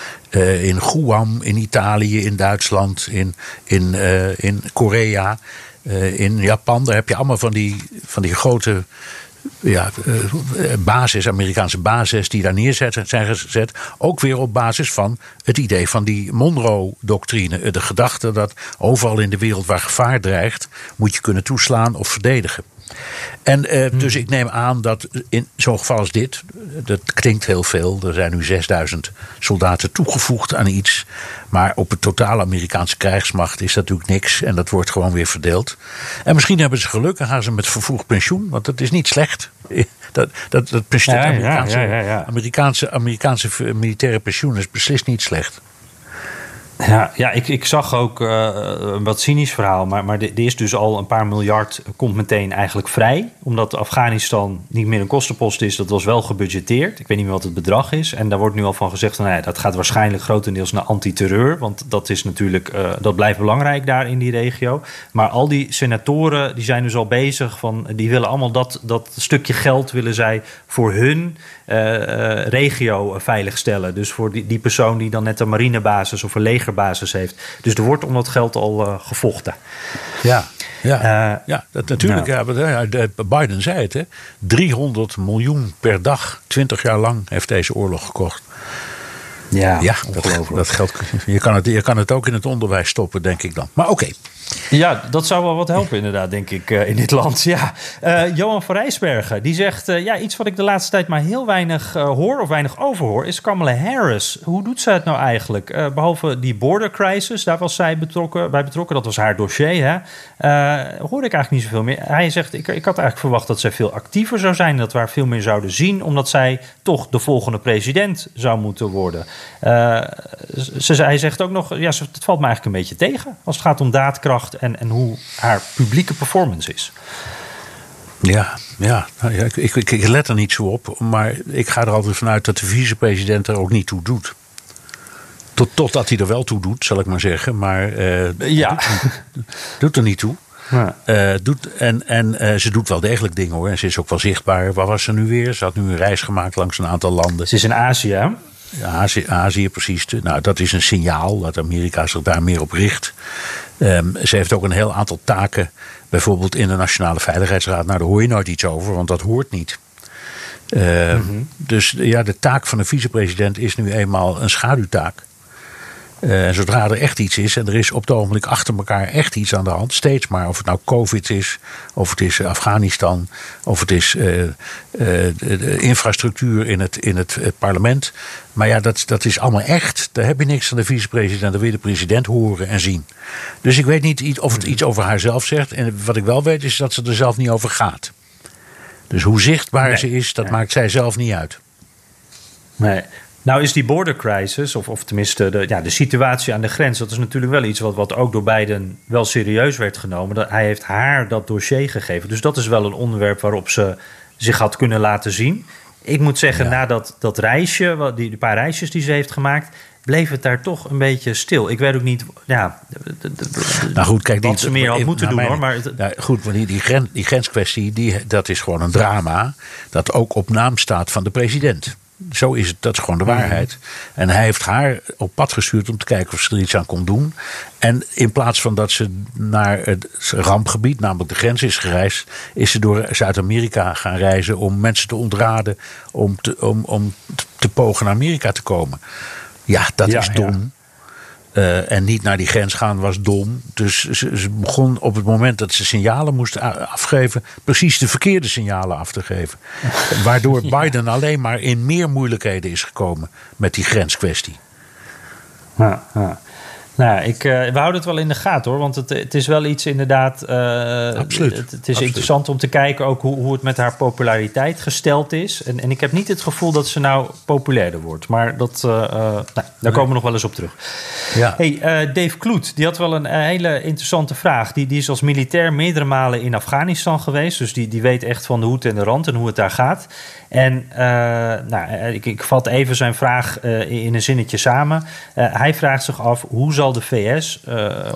In Guam, in Italië, in Duitsland, in, in, in Korea, eh, in Japan. Daar heb je allemaal van die, van die grote ja, eh, basis, Amerikaanse basis die daar neerzetten, zijn gezet. Ook weer op basis van het idee van die Monroe-doctrine. De gedachte dat overal in de wereld waar gevaar dreigt, moet je kunnen toeslaan of verdedigen. En eh, dus ik neem aan dat in zo'n geval als dit, dat klinkt heel veel. Er zijn nu 6000 soldaten toegevoegd aan iets. Maar op het totale Amerikaanse krijgsmacht is dat natuurlijk niks. En dat wordt gewoon weer verdeeld. En misschien hebben ze geluk en gaan ze met vervroegd pensioen. Want dat is niet slecht. Dat, dat, dat, Amerikaanse, ja, ja, ja. Amerikaanse, Amerikaanse militaire pensioen is beslist niet slecht. Ja, ja ik, ik zag ook eh, een wat cynisch verhaal. Maar, maar er is dus al een paar miljard komt meteen eigenlijk vrij. Omdat Afghanistan niet meer een kostenpost is. Dat was wel gebudgeteerd. Ik weet niet meer wat het bedrag is. En daar wordt nu al van gezegd... Nou dat gaat waarschijnlijk grotendeels naar antiterreur. Want dat is natuurlijk... eh, dat blijft belangrijk daar in die regio. Maar al die senatoren die zijn dus al bezig. Van, die willen allemaal dat, dat stukje geld willen zij voor hun regio veiligstellen. Dus voor die, die persoon die dan net een marinebasis of een legerbasis heeft. Dus er wordt om dat geld al eh, gevochten. Ja, ja. Eh, ja dat, natuurlijk. Maar, ja, de- Biden zei het, hè. 300 miljoen per dag, 20 jaar lang, heeft deze oorlog gekocht. Ja, ongelooflijk. dat geld, je, kan het, je kan het ook in het onderwijs stoppen, denk ik dan. Maar oké. Ja, dat zou wel wat helpen inderdaad, denk ik, eh, in dit land. Ja. Eh, Johan van Rijsbergen, die zegt... eh, ja, iets wat ik de laatste tijd maar heel weinig eh, hoor of weinig overhoor... is Kamala Harris. Hoe doet zij het nou eigenlijk? Eh, behalve die border crisis, daar was zij betrokken, bij betrokken. Dat was haar dossier, hè. Eh, hoorde ik eigenlijk niet zoveel meer. Hij zegt, ik, ik had eigenlijk verwacht dat zij veel actiever zou zijn... dat we haar veel meer zouden zien... omdat zij toch de volgende president zou moeten worden. Eh, ze, hij zegt ook nog, ja, het valt me eigenlijk een beetje tegen... als het gaat om daadkracht en, en hoe haar publieke performance is. Ja, ja, nou ja ik, ik, ik let er niet zo op. Maar ik ga er altijd vanuit dat de vicepresident er ook niet toe doet. Tot, totdat hij er wel toe doet, zal ik maar zeggen. Maar eh, Ja. doet er niet toe. Ja. Eh, doet, en en ze doet wel degelijk dingen hoor. En ze is ook wel zichtbaar. Waar was ze nu weer? Ze had nu een reis gemaakt langs een aantal landen. Ze is in Azië? Azië, Azië precies. Nou, dat is een signaal dat Amerika zich daar meer op richt. Ehm, ze heeft ook een heel aantal taken. Bijvoorbeeld in de Nationale Veiligheidsraad. Nou, daar hoor je nooit iets over, want dat hoort niet. Ehm, Dus ja, de taak van de vicepresident is nu eenmaal een schaduwtaak. Uh, zodra er echt iets is, en er is op het ogenblik achter elkaar echt iets aan de hand, steeds maar. Of het nou COVID is, of het is Afghanistan, of het is uh, uh, de infrastructuur in het, in het, parlement. Maar ja, dat, dat is allemaal echt. Daar heb je niks aan de vicepresident. Daar wil je de president horen en zien. Dus ik weet niet of het iets over haarzelf zegt. En wat ik wel weet is dat ze er zelf niet over gaat. Dus hoe zichtbaar ze is, dat maakt zij zelf niet uit. Nee. Nou is die border crisis, of, of tenminste de, ja, de situatie aan de grens... dat is natuurlijk wel iets wat, wat ook door Biden wel serieus werd genomen. Dat, hij heeft haar dat dossier gegeven. Dus dat is wel een onderwerp waarop ze zich had kunnen laten zien. Ik moet zeggen, na dat, dat reisje, die, die paar reisjes die ze heeft gemaakt bleef het daar toch een beetje stil. Ik weet ook niet ja, nou goed, kijk, wat ze meer had moeten doen. hoor, maar nou, goed, maar die, die, grens, die grenskwestie die, dat is gewoon een drama... dat ook op naam staat van de president. Zo is het, dat is gewoon de waarheid. En hij heeft haar op pad gestuurd om te kijken of ze er iets aan kon doen. En in plaats van dat ze naar het rampgebied, namelijk de grens, is gereisd, is ze door Zuid-Amerika gaan reizen om mensen te ontraden om te, om, om te pogen naar Amerika te komen. Ja, dat is dom. Uh, en niet naar die grens gaan was dom. Dus ze, ze, begon op het moment dat ze signalen moesten afgeven, precies de verkeerde signalen af te geven. Waardoor Biden alleen maar in meer moeilijkheden is gekomen met die grenskwestie. Ja, ja. Nou, ik, uh, we houden het wel in de gaten hoor. Want het, het is wel iets inderdaad. Uh, Absoluut. Het, het is interessant om te kijken ook hoe, hoe het met haar populariteit gesteld is. En, en ik heb niet het gevoel dat ze nou populairder wordt. Maar dat, uh, nou, daar komen we nog wel eens op terug. Ja. Hey, Dave Kloet, die had wel een hele interessante vraag. Die, die is als militair meerdere malen in Afghanistan geweest. Dus die, die weet echt van de hoed en de rand en hoe het daar gaat. En nou, ik, ik vat even zijn vraag in een zinnetje samen. hij vraagt zich af hoe zal de VS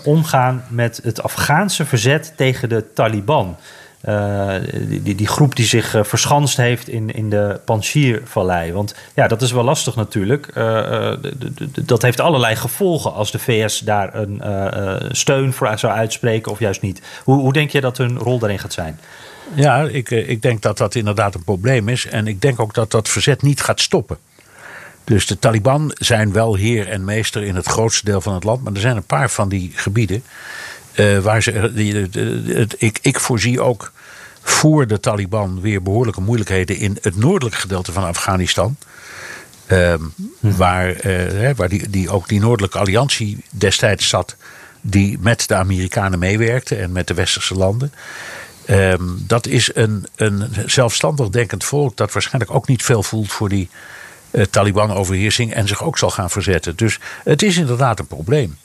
omgaan met het Afghaanse verzet tegen de Taliban. Uh, die, die, groep die zich verschanst heeft in, in de Panjshir-vallei. Want ja, dat is wel lastig natuurlijk. Dat heeft allerlei gevolgen als de VS daar een steun voor zou uitspreken of juist niet. Hoe, hoe denk je dat hun rol daarin gaat zijn? Ja, ik, ik denk dat dat inderdaad een probleem is. En ik denk ook dat dat verzet niet gaat stoppen. Dus de Taliban zijn wel heer en meester in het grootste deel van het land. Maar er zijn een paar van die gebieden uh, waar ze. Die, ik, ik voorzie ook voor de Taliban weer behoorlijke moeilijkheden in het noordelijke gedeelte van Afghanistan. Uh, waar uh, waar die, die, ook die noordelijke alliantie destijds zat, die met de Amerikanen meewerkte en met de westerse landen. Ehm, dat is een, een zelfstandig denkend volk dat waarschijnlijk ook niet veel voelt voor die uh, Taliban-overheersing en zich ook zal gaan verzetten. Dus het is inderdaad een probleem.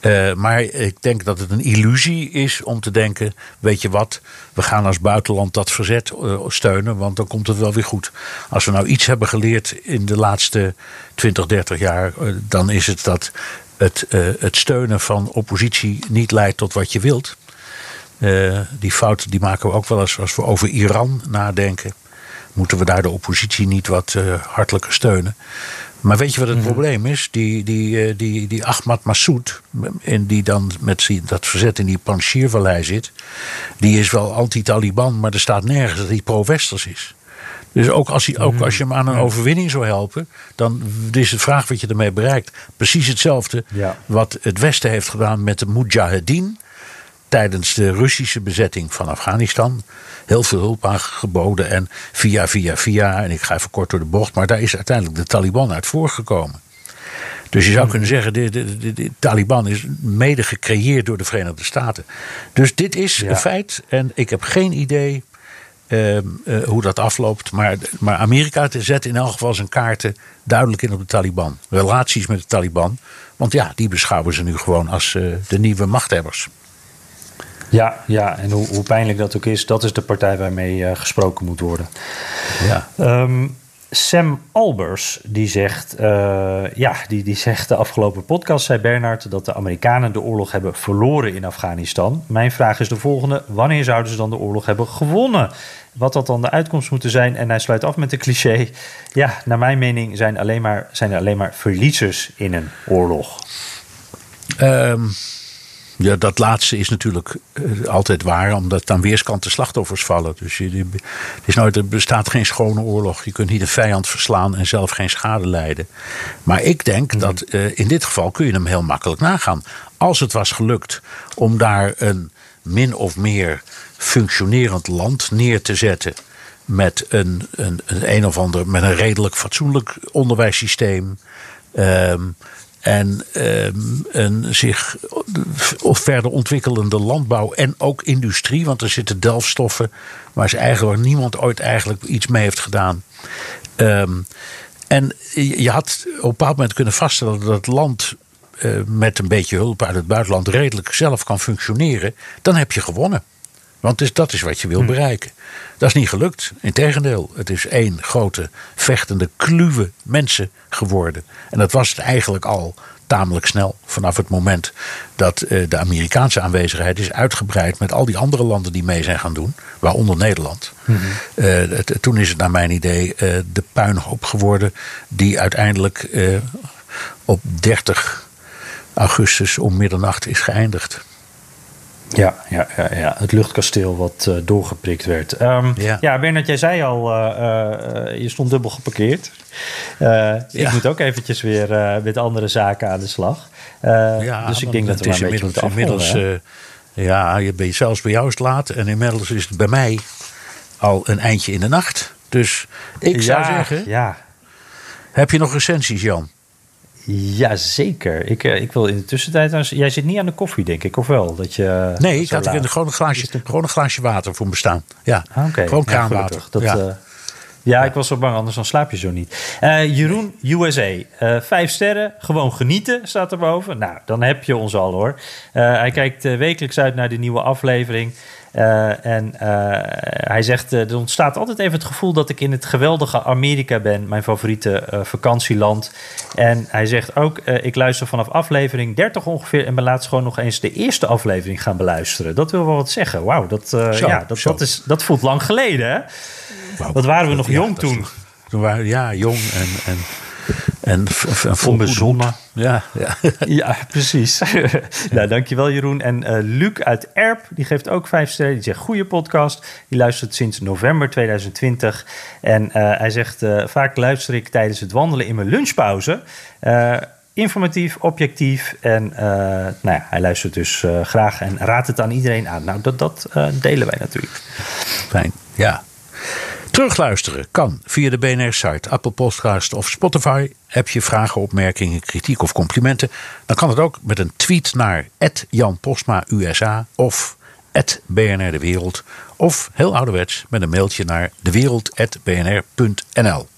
Uh, maar ik denk dat het een illusie is om te denken: weet je wat, we gaan als buitenland dat verzet uh, steunen, want dan komt het wel weer goed. Als we nou iets hebben geleerd in de laatste 20, 30 jaar, dan is het dat het, het steunen van oppositie niet leidt tot wat je wilt. Die fout die maken we ook wel eens als we over Iran nadenken moeten we daar de oppositie niet wat uh, hartelijker steunen. Maar weet je wat het mhm. probleem is? Die, die, uh, die, die Ahmad Massoud, en die dan met dat verzet in die Panjshir-vallei zit, die is wel anti-Taliban, maar er staat nergens dat hij pro-Westers is. Dus ook als, hij, ook mhm. als je hem aan een overwinning zou helpen, dan is de vraag wat je ermee bereikt. Precies hetzelfde wat het Westen heeft gedaan met de Mujahedin tijdens de Russische bezetting van Afghanistan heel veel hulp aangeboden. En via, via, via, en ik ga even kort door de bocht, maar daar is uiteindelijk de Taliban uit voorgekomen. Dus je zou kunnen zeggen, de, de, de, Taliban is mede gecreëerd door de Verenigde Staten. Dus dit is een feit. En ik heb geen idee uh, uh, hoe dat afloopt. Maar, maar Amerika zet in elk geval zijn kaarten duidelijk in op de Taliban. Relaties met de Taliban. Want ja, die beschouwen ze nu gewoon als uh, de nieuwe machthebbers. Ja, ja, en hoe, hoe, pijnlijk dat ook is, dat is de partij waarmee uh, gesproken moet worden. Ja. Um, Sam Albers, die zegt, uh, ja, die, die zegt de afgelopen podcast, zei Bernard, dat de Amerikanen de oorlog hebben verloren in Afghanistan. Mijn vraag is de volgende: wanneer zouden ze dan de oorlog hebben gewonnen? Wat dat dan de uitkomst moeten zijn? En hij sluit af met de cliché: ja, naar mijn mening zijn, alleen maar, zijn er alleen maar verliezers in een oorlog. Um Ja, dat laatste is natuurlijk eh, altijd waar, omdat aan weerskanten slachtoffers vallen. Dus je, is nooit, er bestaat geen schone oorlog. Je kunt niet een vijand verslaan en zelf geen schade lijden. Maar ik denk dat eh, in dit geval kun je hem heel makkelijk nagaan. Als het was gelukt om daar een min of meer functionerend land neer te zetten. Met een, een, een, een of ander, met een redelijk fatsoenlijk onderwijssysteem. ehm, en ehm, een zich verder ontwikkelende landbouw en ook industrie. Want er zitten delfstoffen waar ze eigenlijk niemand ooit eigenlijk iets mee heeft gedaan. Ehm, en je je had op een bepaald moment kunnen vaststellen dat het land eh, met een beetje hulp uit het buitenland redelijk zelf kan functioneren. Dan heb je gewonnen. Want dus dat is wat je wil bereiken. Dat is niet gelukt. Integendeel, het is één grote vechtende kluwe mensen geworden. En dat was het eigenlijk al tamelijk snel. Vanaf het moment dat eh, de Amerikaanse aanwezigheid is uitgebreid met al die andere landen die mee zijn gaan doen, waaronder Nederland. Eh, het- toen is het naar mijn idee eh, de puinhoop geworden die uiteindelijk eh, op 30 augustus om middernacht is geëindigd. Ja, ja, ja, ja, het luchtkasteel wat eh, doorgeprikt werd. Ehm, ja. Ja. Bernard, jij zei al, eh, eh, je stond dubbel geparkeerd. Eh, Ik Ja. moet ook eventjes weer met andere zaken aan de slag. Eh, dus ik denk dat het we is een beetje inmiddels, moeten inmiddels eh, ja, je bent zelfs bij jou is het laat. En inmiddels is het bij mij al een eindje in de nacht. Dus ik zou ja, zeggen, Ja, heb je nog recensies, Jan? Ja zeker. Ik, eh, ik wil in de tussentijd... Jij zit niet aan de koffie, denk ik, of wel? Dat je, Nee, ik had er gewoon, een glaasje, gewoon een glaasje water voor me bestaan. Ja, Ah, oké. gewoon Ja, kraanwater. gelukkig. dat, ja. eh, ja, ik was zo bang, anders dan slaap je zo niet. Eh, Jeroen, USA. Eh, vijf sterren, gewoon genieten, staat erboven. Nou, dan heb je ons al hoor. Eh, hij kijkt eh, wekelijks uit naar de nieuwe aflevering. Eh, en eh, hij zegt, eh, er ontstaat altijd even het gevoel dat ik in het geweldige Amerika ben. Mijn favoriete vakantieland. En hij zegt ook, ik luister vanaf aflevering 30 ongeveer... en ben laatst gewoon nog eens de eerste aflevering gaan beluisteren. Dat wil wel wat zeggen. Wauw, dat, Zo, ja, dat, zo. dat, is, dat voelt lang geleden hè? Wat waren we nog Ja, jong toen? Toen waren we, ja, jong en, en, en, v- v- en vol Onbezonnen. Ja, ja. Ja, precies. nou, dankjewel Jeroen. En eh, Luc uit Erp, die geeft ook vijf sterren. Die zegt, goede podcast. Die luistert sinds november 2020. En eh, hij zegt, eh, vaak luister ik tijdens het wandelen in mijn lunchpauze. Informatief, objectief. En nou ja, hij luistert dus graag en raadt het aan iedereen aan. Nou, dat, dat delen wij natuurlijk. Fijn, ja. Terugluisteren kan via de BNR-site, Apple Podcast of Spotify. Heb je vragen, opmerkingen, kritiek of complimenten? Dan kan het ook met een tweet naar Jan Postma USA of BNR De Wereld. Of heel ouderwets met een mailtje naar dewereld.bnr.nl.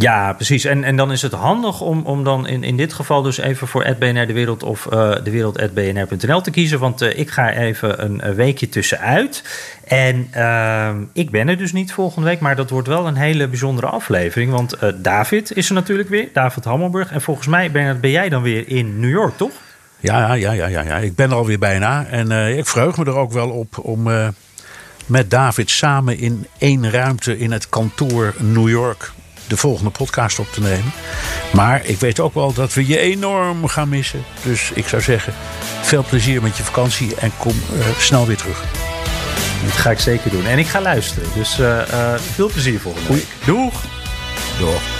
Ja, precies. En, en dan is het handig om, om dan in, in dit geval dus even voor @bnr de wereld of eh de wereld@bnr.nl te kiezen. Want eh, ik ga even een, weekje tussenuit. En ehm, ik ben er dus niet volgende week, maar dat wordt wel een hele bijzondere aflevering. Want eh, David is er natuurlijk weer, David Hammelburg. En volgens mij ben, jij dan weer in New York, toch? Ja, ja, ja, ja, ja. Ik ben er alweer bijna. En ik verheug me er ook wel op om met David samen in één ruimte in het kantoor New York de volgende podcast op te nemen. Maar ik weet ook wel dat we je enorm gaan missen. Dus ik zou zeggen, veel plezier met je vakantie en kom eh, snel weer terug. Dat ga ik zeker doen. En ik ga luisteren. Dus eh, eh, veel plezier volgende week. Doeg! Door.